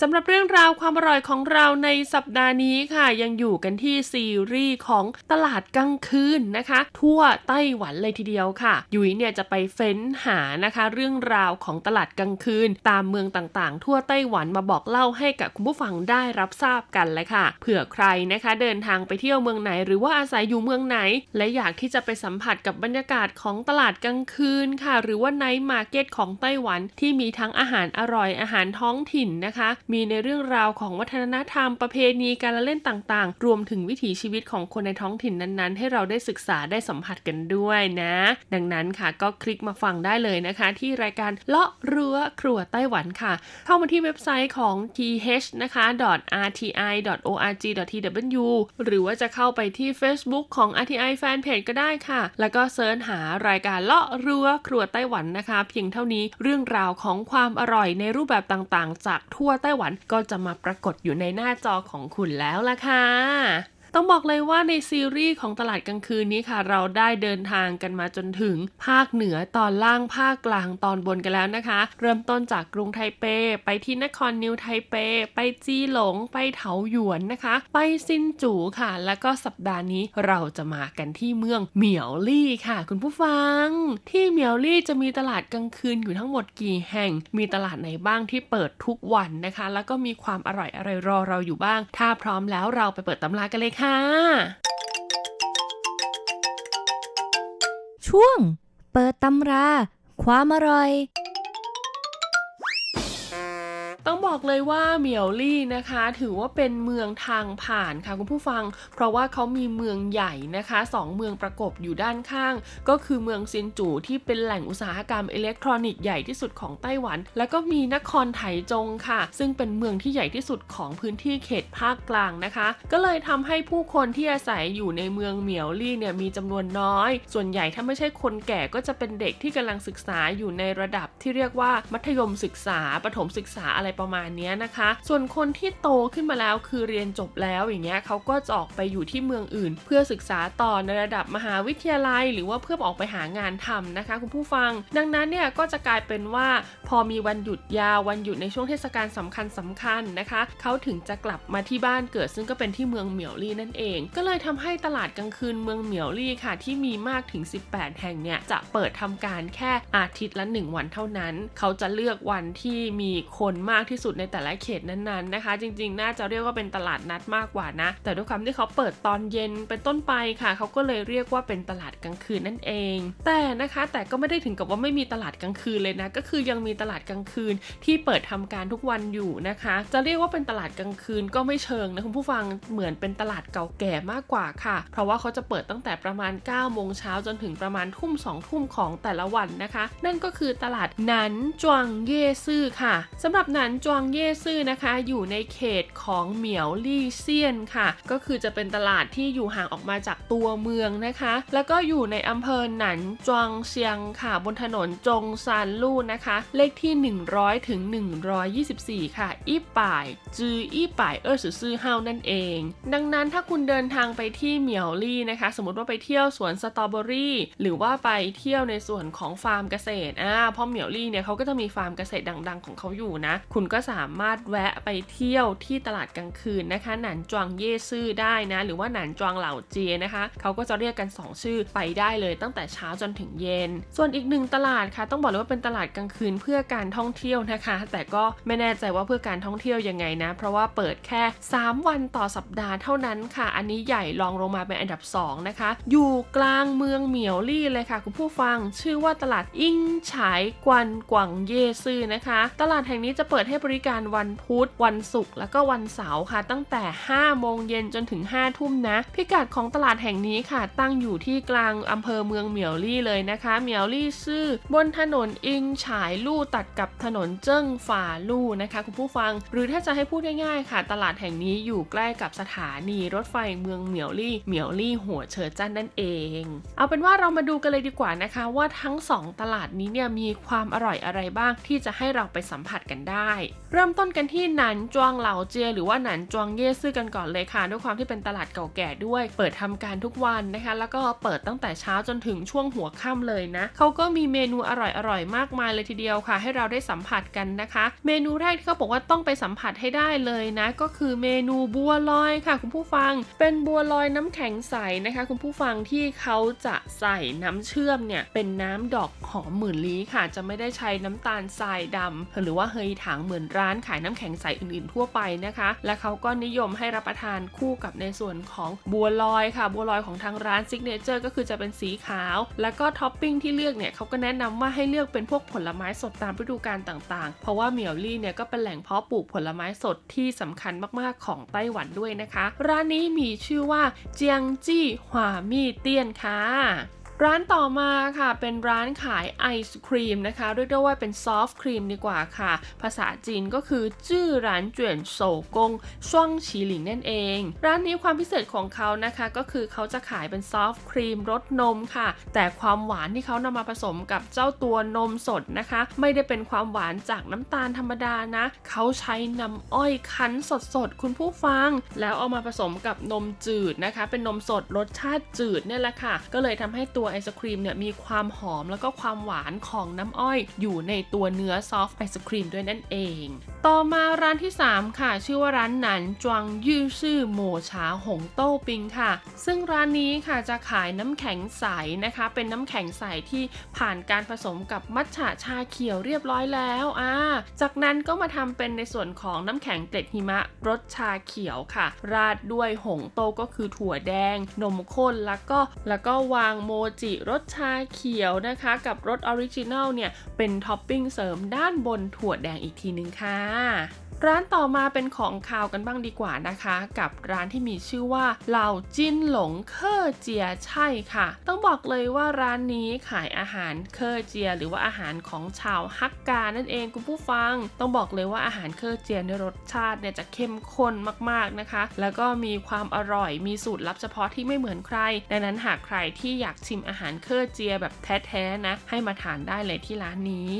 สำหรับเรื่องราวความอร่อยของเราในสัปดาห์นี้ค่ะ ยังอยู่กันที่ซีรีส์ของตลาดกลางคืนนะคะ ทั่วไต้หวันเลยทีเดียวค่ะ ยุ้ยเนี่ยจะไปเฟ้นหานะคะ เรื่องราวของตลาดกลางคืน ตามเมืองต่างๆ ทั่วไต้หวันมาบอกเล่าให้กับคุณผู้ฟังได้รับทราบกันเลยค่ะเผื่อใครนะคะ เดินทางไปเที่ยวเมืองไหน หรือว่าอาศัยอยู่เมืองไหน และอยากที่จะไปสัมผัสกับบรรยากาศของตลาดกลางคืนค่ะ หรือว่าไนท์มาร์เก็ตของไต้หวันที่มีทั้งอาหารอร่อยอาหารท้องถิ่นนะคะมีในเรื่องราวของวัฒนธรรมประเพณีการละเล่นต่างๆ รวมถึงวิถีชีวิตของคนในท้องถิ่นนั้นๆ ให้เราได้ศึกษาได้สัมผัสกันด้วยนะ ดังนั้นค่ะก็คลิกมาฟังได้เลยนะคะ ที่รายการเลาะรั้วครัวไต้หวันค่ะ เข้ามาที่เว็บไซต์ของ th นะคะ rti.org.tw หรือว่าจะเข้าไปที่ Facebook ของ RTI Fanpage ก็ได้ค่ะ แล้วก็ search หารายการเลาะรั้วครัวไต้หวันนะคะ เพียงเท่านี้เรื่องราวของความอร่อยในรูปแบบต่างๆ จากทั่วไต้หวันก็จะมาปรากฏอยู่ในหน้าจอของคุณแล้วล่ะค่ะ ต้องบอกเลยว่าในซีรีส์ของตลาดกลางคืนนี้ค่ะ เราได้เดินทางกันมาจนถึงภาคเหนือตอนล่างภาคกลางตอนบนกันแล้วนะคะ เริ่มต้นจากกรุงไทเป ไปที่นครนิวไทเป ไปจีหลง ไปเถาหยวนนะคะ ไปซินจูค่ะ แล้วก็สัปดาห์นี้เราจะมากันที่เมืองเหมียวลี่ค่ะ คุณผู้ฟัง ที่เหมียวลี่จะมีตลาดกลางคืนอยู่ทั้งหมดกี่แห่ง มีตลาดไหนบ้างที่เปิดทุกวันนะคะ แล้วก็มีความอร่อยอะไรรอเราอยู่บ้าง ถ้าพร้อมแล้วเราไปเปิดตำรากันเลยค่ะช่วง เปิดตำรา ความอร่อย ต้องบอกเลยว่าเหมียวลี่นะคะ ถือว่าเป็นเมืองทางผ่านค่ะคุณผู้ฟัง เพราะว่าเขามีเมืองใหญ่นะคะสองเมืองประกบอยู่ด้านข้าง ก็คือเมืองซินจูที่เป็นแหล่งอุตสาหกรรมอิเล็กทรอนิกส์ใหญ่ที่สุดของไต้หวัน แล้วก็มีนครไถจงค่ะ ซึ่งเป็นเมืองที่ใหญ่ที่สุดของพื้นที่เขตภาคกลางนะคะ ก็เลยทำให้ผู้คนที่อาศัยอยู่ในเมืองเหมียวลี่เนี่ยมีจำนวนน้อย ส่วนใหญ่ถ้าไม่ใช่คนแก่ก็จะเป็นเด็กที่กำลังศึกษาอยู่ในระดับที่เรียกว่ามัธยมศึกษา ประถมศึกษาอะไรประมาณนี้นะคะ ส่วนคนที่โตขึ้นมาแล้วคือเรียนจบแล้วอย่างเงี้ยเขาก็จะออกไปอยู่ที่เมืองอื่น เพื่อศึกษาต่อในระดับมหาวิทยาลัย หรือว่าเพื่อออกไปหางานทำนะคะ คุณผู้ฟัง ดังนั้นเนี่ยก็จะกลายเป็นว่าพอมีวันหยุดยาววันหยุดในช่วงเทศกาลสำคัญสำคัญนะคะเขาถึงจะกลับมาที่บ้านเกิด ซึ่งก็เป็นที่เมืองเหมียวลี่นั่นเอง ก็เลยทำให้ตลาดกลางคืนเมืองเหมียวลี่ค่ะ ที่มีมากถึง 18 แห่งเนี่ยจะเปิดทำการแค่อาทิตย์ละ 1 วันเท่านั้น เขาจะเลือกวันที่มีคนมากที่สุดในแต่ละเขตนั้นๆนะคะ จริงๆ น่าจะเรียกว่าเป็นตลาดนัดมากกว่านะ แต่ด้วยความที่เขาเปิดตอนเย็นเป็นต้นไปค่ะ เขาก็เลยเรียกว่าเป็นตลาดกลางคืนนั่นเอง แต่นะคะแต่ก็ไม่ได้ถึงกับว่าไม่มีตลาดกลางคืนเลยนะ ก็คือยังมีตลาดกลางคืนที่เปิดทำการทุกวันอยู่นะคะ จะเรียกว่าเป็นตลาดกลางคืนก็ไม่เชิงนะคุณผู้ฟังเหมือนเป็นตลาดเก่าแก่มากกว่าค่ะ เพราะว่าเขาจะเปิดตั้งแต่ประมาณ9โมงเช้าจนถึงประมาณทุ่ม2ทุ่มของแต่ละวันนะคะ นั่นก็คือตลาดนันจวงเย่ซื่อค่ะสำหรับนันจวงเย่ซื่อนะคะ อยู่ในเขตของเหมียวลี่เซียนค่ะ ก็คือจะเป็นตลาดที่อยู่ห่างออกมาจากตัวเมืองนะคะ แล้วก็อยู่ในอำเภอหนันจวงเซียงค่ะ บนถนนจงซานลู่นะคะ เลขที่ 100ถึง124 ค่ะ อีป่าย จืออีป่ายเออสือซื่อเฮานั่นเอง ดังนั้นถ้าคุณเดินทางไปที่เหมียวลี่นะคะ สมมติว่าไปเที่ยวสวนสตรอเบอรี่ หรือว่าไปเที่ยวในส่วนของฟาร์มเกษตรอ่าเพราะเหมียวลี่เนี่ยเขาก็จะมีฟาร์มเกษตรดัง ๆ ของเขาอยู่นะ คุณก็สามารถแวะไปเที่ยวที่ตลาดกลางคืนนะคะ หนานจวงเย่ซื่อได้นะ หรือว่าหนานจวงเหล่าเจนะคะ เขาก็จะเรียกกัน 2 ชื่อไปได้เลยตั้งแต่เช้าจนถึงเย็น ส่วนอีกหนึ่งตลาดค่ะ ต้องบอกเลยว่าเป็นตลาดกลางคืนเพื่อการท่องเที่ยวนะคะ แต่ก็ไม่แน่ใจว่าเพื่อการท่องเที่ยวยังไงนะ เพราะว่าเปิดแค่ 3 วันต่อสัปดาห์เท่านั้นค่ะ อันนี้ใหญ่รองลงมาเป็นอันดับ 2 นะคะ อยู่กลางเมืองเหมียวลี่เลยค่ะ คุณผู้ฟัง ชื่อว่าตลาดอิงฉายกวนกวางเย่ซื่อนะคะ ตลาดแห่งนี้จะเปิดให้บริการวันพุธ วันศุกร์แล้วก็วันเสาร์ค่ะ ตั้งแต่ 5 โมงเย็นจนถึง 5 ทุ่มนะ พิกัดของตลาดแห่งนี้ค่ะ ตั้งอยู่ที่กลางอำเภอเมืองเหมียวลี่เลยนะคะเหมียวลี่ซื่อบนถนนอิงฉายลู่ตัดกับถนนเจิ้งฝ่าลู่นะคะคุณผู้ฟัง หรือถ้าจะให้พูดง่ายๆค่ะ ตลาดแห่งนี้อยู่ใกล้กับสถานีรถไฟเมืองเหมียวลี่เหมียวลี่หัวเฉิดจันนั่นเอง เอาเป็นว่าเรามาดูกันเลยดีกว่านะคะ ว่าทั้ง 2 ตลาดนี้เนี่ยมีความอร่อยอะไรบ้างที่จะให้เราไปสัมผัสกันได้เริ่มต้นกันที่หนันจวงเหลาเจียหรือว่าหนันจวงเย่ซื่อกันก่อนเลยค่ะ ด้วยความที่เป็นตลาดเก่าแก่ด้วย เปิดทำการทุกวันนะคะ แล้วก็เปิดตั้งแต่เช้าจนถึงช่วงหัวค่ำเลยนะเขาก็มีเมนูอร่อยๆมากมายเลยทีเดียวค่ะ ให้เราได้สัมผัสกันนะคะ เมนูแรกที่เขาบอกว่าต้องไปสัมผัสให้ได้เลยนะ ก็คือเมนูบัวลอยค่ะ คุณผู้ฟัง เป็นบัวลอยน้ำแข็งใสนะคะ คุณผู้ฟังที่เขาจะใส่น้ำเชื่อมเนี่ยเป็นน้ำดอกหอมหมื่นลี้ค่ะ จะไม่ได้ใช้น้ำตาลทรายดำหรือว่า黑糖เหมือนร้านขายน้ำแข็งใสอื่นๆทั่วไปนะคะ และเขาก็นิยมให้รับประทานคู่กับในส่วนของบัวลอยค่ะ บัวลอยของทางร้าน signature ก็คือจะเป็นสีขาว แล้วก็ท็อปปิ้งที่เลือกเนี่ยเขาก็แนะนำว่าให้เลือกเป็นพวกผลไม้สดตามฤดูกาลต่างๆ เพราะว่าเหมียวลี่เนี่ยก็เป็นแหล่งเพาะปลูกผลไม้สดที่สำคัญมากๆของไต้หวันด้วยนะคะ ร้านนี้มีชื่อว่าเจียงจี้หวามี่เตี้ยนค่ะ ร้านต่อมาค่ะเป็นร้านขายไอศครีมนะคะเรียกได้ว่าเป็น soft cream ดีกว่าค่ะ ภาษาจีนก็คือ自然間手工霜淇淋นั่นเอง ร้านนี้ความพิเศษของเขานะคะก็คือเขาจะขายเป็น soft cream รสนมค่ะ แต่ความหวานที่เขานำมาผสมกับเจ้าตัวนมสดนะคะ ไม่ได้เป็นความหวานจากน้ำตาลธรรมดานะเขาใช้น้ำอ้อยคั้นสดๆคุณผู้ฟัง แล้วเอามาผสมกับนมจืดนะคะ เป็นนมสดรสชาติจืดเนี่ยแหละค่ะ ก็เลยทำให้ตัวไอศครีมเนี่ยมีความหอมแล้วก็ความหวานของน้ำอ้อยอยู่ในตัวเนื้อซอฟต์ไอศครีมด้วยนั่นเอง ต่อมาร้านที่ 3 ค่ะ ชื่อว่าร้านหนันจวงยื่อซื่อโมชาหงโต้ปิงค่ะ ซึ่งร้านนี้ค่ะจะขายน้ำแข็งใสนะคะ เป็นน้ำแข็งใสที่ผ่านการผสมกับมัทฉะชาเขียวเรียบร้อยแล้วอ่าจากนั้นก็มาทำเป็นในส่วนของน้ำแข็งเกล็ดหิมะรสชาเขียวค่ะ ราดด้วย紅豆ก็คือถั่วแดง นมข้นแล้วก็แล้วก็วางโมจิรสชาเขียวนะคะ กับรส original เนี่ย เป็นท็อปปิ้งเสริมด้านบนถั่วแดงอีกทีนึงค่ะ ร้านต่อมาเป็นของคาวกันบ้างดีกว่านะคะ กับร้านที่มีชื่อว่า老金龍客家菜ค่ะ ต้องบอกเลยว่าร้านนี้ขายอาหาร 客家 หรือว่าอาหารของชาวฮักกานั่นเองคุณผู้ฟัง ต้องบอกเลยว่าอาหาร 客家 ในรสชาติเนี่ยจะเข้มข้นมากๆนะคะ แล้วก็มีความอร่อยมีสูตรลับเฉพาะที่ไม่เหมือนใคร ดังนั้นหากใครที่อยากชิมอาหาร 客家 แบบแท้ๆนะให้มาทานได้เลยที่ร้านนี้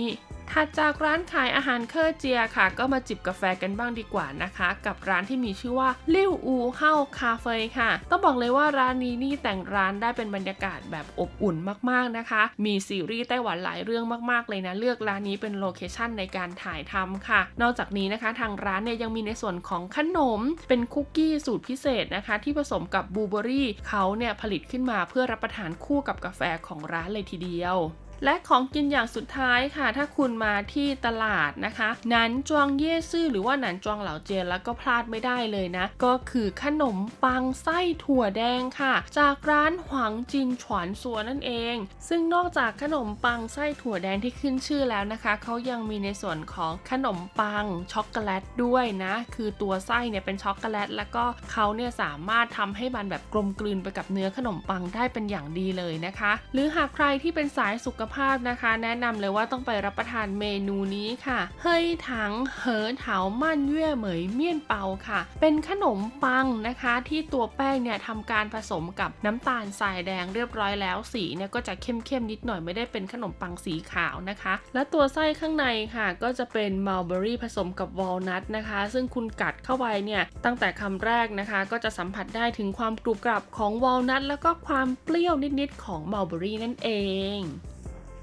ถัดจากร้านขายอาหาร 客家 ค่ะ ก็มาจิบกาแฟกันบ้างดีกว่านะคะ กับร้านที่มีชื่อว่าลิ่วอูเฮาคาเฟ่ค่ะ ต้องบอกเลยว่าร้านนี้นี่แต่งร้านได้เป็นบรรยากาศแบบอบอุ่นมากๆนะคะ มีซีรีส์ไต้หวันหลายเรื่องมากๆเลยนะ เลือกร้านนี้เป็น location ในการถ่ายทำค่ะ นอกจากนี้นะคะทางร้านเนี่ยยังมีในส่วนของขนม เป็นคุกกี้สูตรพิเศษนะคะ ที่ผสมกับบลูเบอรี่เขาเนี่ยผลิตขึ้นมาเพื่อรับประทานคู่กับกาแฟของร้านเลยทีเดียว และของกินอย่างสุดท้ายค่ะ ถ้าคุณมาที่ตลาดนะคะหนันจวง 夜市หรือว่าหนันจวง 老街แล้วก็พลาดไม่ได้เลยนะ ก็คือขนมปังไส้ถั่วแดงค่ะ จากร้านหวังจินฉวนซัวนั่นเอง ซึ่งนอกจากขนมปังไส้ถั่วแดงที่ขึ้นชื่อแล้วนะคะเขายังมีในส่วนของขนมปังช็อกโกแลตด้วยนะ คือตัวไส้เนี่ยเป็นช็อกโกแลต แล้วก็เขาเนี่ยสามารถทำให้มันแบบกลมกลืนไปกับเนื้อขนมปังได้เป็นอย่างดีเลยนะคะ หรือหากใครที่เป็นสายสุขภาพนะคะ แนะนำเลยว่าต้องไปรับประทานเมนูนี้ค่ะ เฮยถังเหอเถามั่นเย่เหมยเมี่ยนเปาค่ะ เป็นขนมปังนะคะ ที่ตัวแป้งเนี่ยทำการผสมกับน้ำตาลทรายแดงเรียบร้อยแล้วสีเนี่ยก็จะเข้มๆนิดหน่อยไม่ได้เป็นขนมปังสีขาวนะคะ และตัวไส้ข้างในค่ะ ก็จะเป็นมัลเบอรี่ผสมกับวอลนัทนะคะ ซึ่งคุณกัดเข้าไปเนี่ยตั้งแต่คำแรกนะคะ ก็จะสัมผัสได้ถึงความกรุบกรับของวอลนัทแล้วก็ความเปรี้ยวนิดๆของมัลเบอรี่นั่นเอง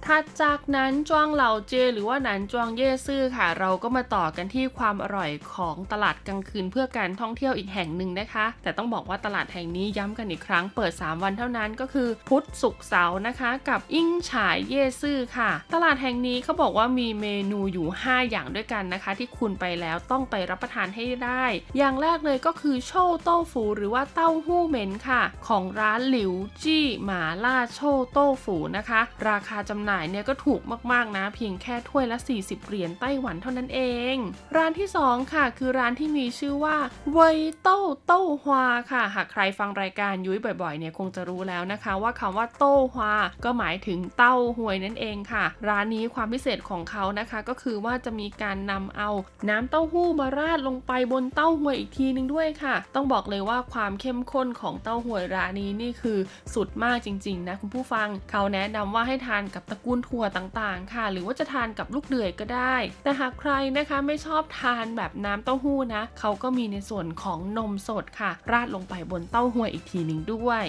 ถัดจากนั้นจวงเหล่าเจหรือว่าหนันจวงเย่ซื่อค่ะ เราก็มาต่อกันที่ความอร่อยของตลาดกลางคืนเพื่อการท่องเที่ยวอีกแห่งหนึ่งนะคะ แต่ต้องบอกว่าตลาดแห่งนี้ย้ำกันอีกครั้งเปิด 3 วันเท่านั้นก็คือพุธศุกร์เสาร์นะคะ กับอิ่งฉายเย่ซื่อค่ะ ตลาดแห่งนี้เขาบอกว่ามีเมนูอยู่ 5 อย่างด้วยกันนะคะ ที่คุณไปแล้วต้องไปรับประทานให้ได้ อย่างแรกเลยก็คือโชโต้ฟูหรือว่าเต้าหู้เหม็นค่ะ ของร้านหลิวจี้หมาล่าโชโต้ฟูนะคะ ราคาจำหน่ายเนี่ยก็ถูกมากๆนะเพียงแค่ถ้วยละ 40 เหรียญไต้หวันเท่านั้นเอง ร้านที่ 2 ค่ะ คือร้านที่มีชื่อว่าเวยเต้าเต้าฮวาค่ะ หากใครฟังรายการยุ้ยบ่อยๆเนี่ยคงจะรู้แล้วนะคะ ว่าคำว่าโต้าฮวาก็หมายถึงเต้าหวยนั่นเองค่ะ ร้านนี้ความพิเศษของเขานะคะก็คือว่าจะมีการนำเอาน้ำเต้าหู้มาราดลงไปบนเต้าหวยอีกทีนึงด้วยค่ะ ต้องบอกเลยว่าความเข้มข้นของเต้าหวยร้านนี้นี่คือสุดมากจริงๆนะคุณผู้ฟังเขาแนะนำว่าให้ทานกับตะกูลถั่วต่างๆ ค่ะ หรือว่าจะทานกับลูกเดือยก็ได้ แต่หากใครนะคะไม่ชอบทานแบบน้ำเต้าหู้นะเขาก็มีในส่วนของนมสดค่ะ ราดลงไปบนเต้าหู้อีกทีหนึ่งด้วย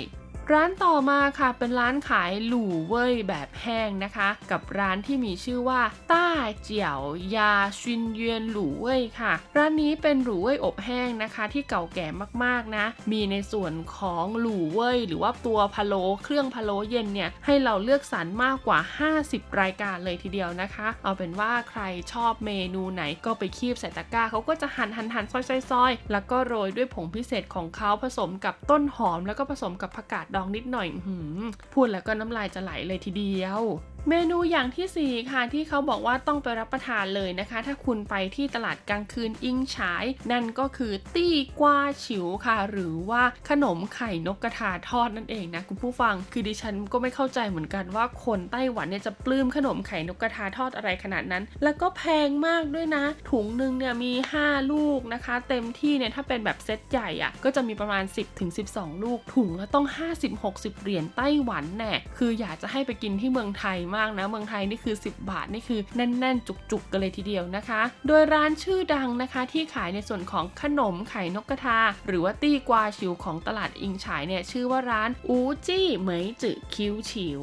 ร้านต่อมาค่ะเป็นร้านขายหลู่เว่ยแบบแห้งนะคะ กับร้านที่มีชื่อว่า ต้าเจียวยาชินเยียนหลู่เว่ยค่ะ ร้านนี้เป็นหลู่เว่ยอบแห้งนะคะ ที่เก่าแก่มากๆนะ มีในส่วนของหลู่เว่ยหรือว่าตัวพะโล้เครื่องพะโล้เย็นเนี่ยให้เราเลือกสรรมากกว่า 50 รายการเลยทีเดียวนะคะ เอาเป็นว่าใครชอบเมนูไหนก็ไปคีบใส่ตะกร้าเขาก็จะหั่นหั่นหั่นซอยซอยซอยแล้วก็โรยด้วยผงพิเศษของเขาผสมกับต้นหอมแล้วก็ผสมกับผักกาดดองนิดหน่อยหืมพูดแล้วก็น้ำลายจะไหลเลยทีเดียว เมนูอย่างที่ 4 ค่ะที่เขาบอกว่าต้องไปรับประทานเลยนะคะ ถ้าคุณไปที่ตลาดกลางคืนอิงฉาย นั่นก็คือตี้กวาฉิวค่ะ หรือว่าขนมไข่นกกระทาทอดนั่นเองนะคุณผู้ฟัง คือดิฉันก็ไม่เข้าใจเหมือนกันว่าคนไต้หวันเนี่ยจะปลื้มขนมไข่นกกระทาทอดอะไรขนาดนั้น แล้วก็แพงมากด้วยนะ ถุงหนึ่งเนี่ยมี 5 ลูกนะคะ เต็มที่เนี่ยถ้าเป็นแบบเซตใหญ่อะ่ะก็จะมีประมาณ 10ถึง12 ลูกถุงและต้อง 50-60เหรียญไต้หวันแน่คืออยากจะให้ไปกินที่เมืองไทยมากนะเมืองไทยนี่คือ 10 บาทนี่คือแน่น ๆ จุกๆกันเลยทีเดียวนะคะ โดยร้านชื่อดังนะคะที่ขายในส่วนของขนมไข่นกกระทา หรือว่าตี้กวาชิวของตลาดอิงฉายเนี่ยชื่อว่าร้านอูจี้เหมยจือคิวฉิว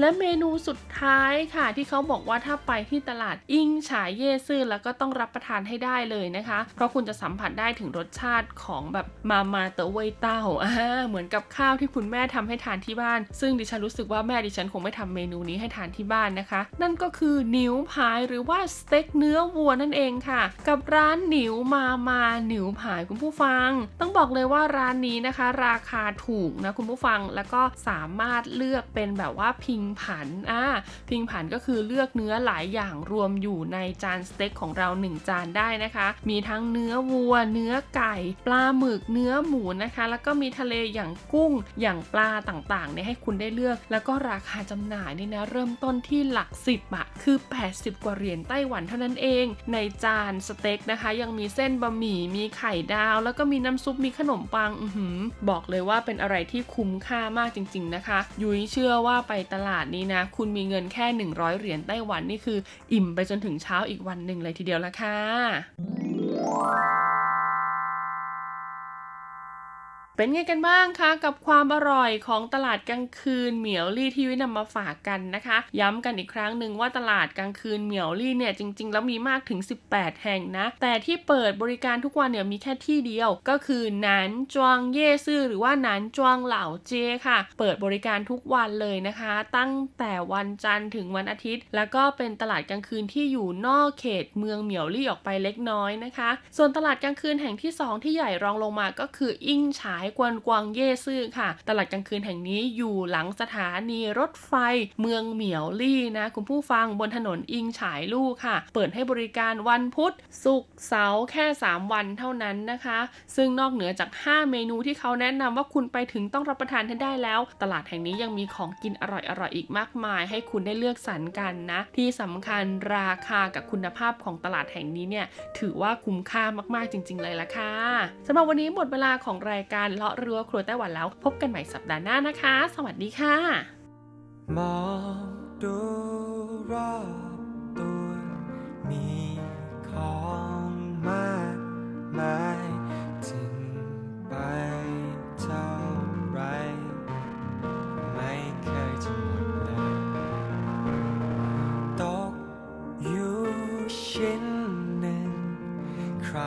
และเมนูสุดท้ายค่ะ ที่เขาบอกว่าถ้าไปที่ตลาดอิงฉายเย่ซื่อแล้วก็ต้องรับประทานให้ได้เลยนะคะ เพราะคุณจะสัมผัสได้ถึงรสชาติของแบบมามาเตอเวยเต้าอ่าเหมือนกับข้าวที่คุณแม่ทำให้ทานที่บ้าน ซึ่งดิฉันรู้สึกว่าแม่ดิฉันคงไม่ทำเมนูนี้ให้ทานที่บ้านนะคะ นั่นก็คือหนิวพายหรือว่าสเต็กเนื้อวัวนั่นเองค่ะ กับร้านหนิวมามาหนิวพายคุณผู้ฟัง ต้องบอกเลยว่าร้านนี้นะคะ ราคาถูกนะคุณผู้ฟังแล้วก็สามารถเลือกเป็นแบบว่าพิงผันอ่าพิงผันก็คือเลือกเนื้อหลายอย่างรวมอยู่ในจานสเต็กของเรา 1 จานได้นะคะ มีทั้งเนื้อวัว เนื้อไก่ ปลาหมึกเนื้อหมูนะคะ แล้วก็มีทะเลอย่างกุ้งอย่างปลาต่างๆเนี่ยให้คุณได้เลือก แล้วก็ราคาจำหน่ายนี่นะเริ่มต้นที่หลักสิบอะคือ 80 กว่าเหรียญไต้หวันเท่านั้นเอง ในจานสเต็กนะคะ ยังมีเส้นบะหมี่มีไข่ดาว แล้วก็มีน้ำซุปมีขนมปังอือหือบอกเลยว่าเป็นอะไรที่คุ้มค่ามากจริง ๆนะคะ ยุ้ยเชื่อว่าไปตลาดนี้นะ คุณมีเงินแค่ 100 เหรียญไต้หวันนี่คือ อิ่มไปจนถึงเช้าอีกวันหนึ่งเลยทีเดียวละค่ะ เป็นไงกันบ้างคะกับความอร่อยของตลาดกลางคืนเหมียวลี่ที่วินำมาฝากกันนะคะ ย้ำกันอีกครั้งหนึ่งว่าตลาดกลางคืนเหมียวลี่เนี่ยจริง ๆ แล้วมีมากถึง 18 แห่งนะ แต่ที่เปิดบริการทุกวันเนี่ยมีแค่ที่เดียว ก็คือหนานจวงเย่ซื่อหรือว่าหนานจวงเหล่าเจค่ะ เปิดบริการทุกวันเลยนะคะ ตั้งแต่วันจันทร์ถึงวันอาทิตย์ แล้วก็เป็นตลาดกลางคืนที่อยู่นอกเขตเมืองเหมียวลี่ออกไปเล็กน้อยนะคะ ส่วนตลาดกลางคืนแห่งที่สองที่ใหญ่รองลงมาก็คืออิงฉายกวนกวางเย่ซื่อค่ะ ตลาดกลางคืนแห่งนี้อยู่หลังสถานีรถไฟเมืองเหมียวลี่นะคุณผู้ฟังบนถนนอิงฉายลู่ค่ะ เปิดให้บริการวันพุธศุกร์เสาร์แค่ 3 วันเท่านั้นนะคะ ซึ่งนอกเหนือจาก 5 เมนูที่เขาแนะนำว่าคุณไปถึงต้องรับประทานให้ได้แล้ว ตลาดแห่งนี้ยังมีของกินอร่อยๆอีกมากมาย ให้คุณได้เลือกสรรกันนะ ที่สำคัญราคากับคุณภาพของตลาดแห่งนี้เนี่ยถือว่าคุ้มค่ามากๆจริง ๆ เลยละค่ะสำหรับวันนี้หมดเวลาของรายการเลาะเรือครัวไต้หวันแล้ว พบกันใหม่สัปดาห์หน้านะคะ สวัสดีค่ะมองดูรอบตัวมีของมากมายทิ้งไปเท่าไร ไม่เคยจะหมดเลยตกอยู่ชิ้นหนึ่งใคร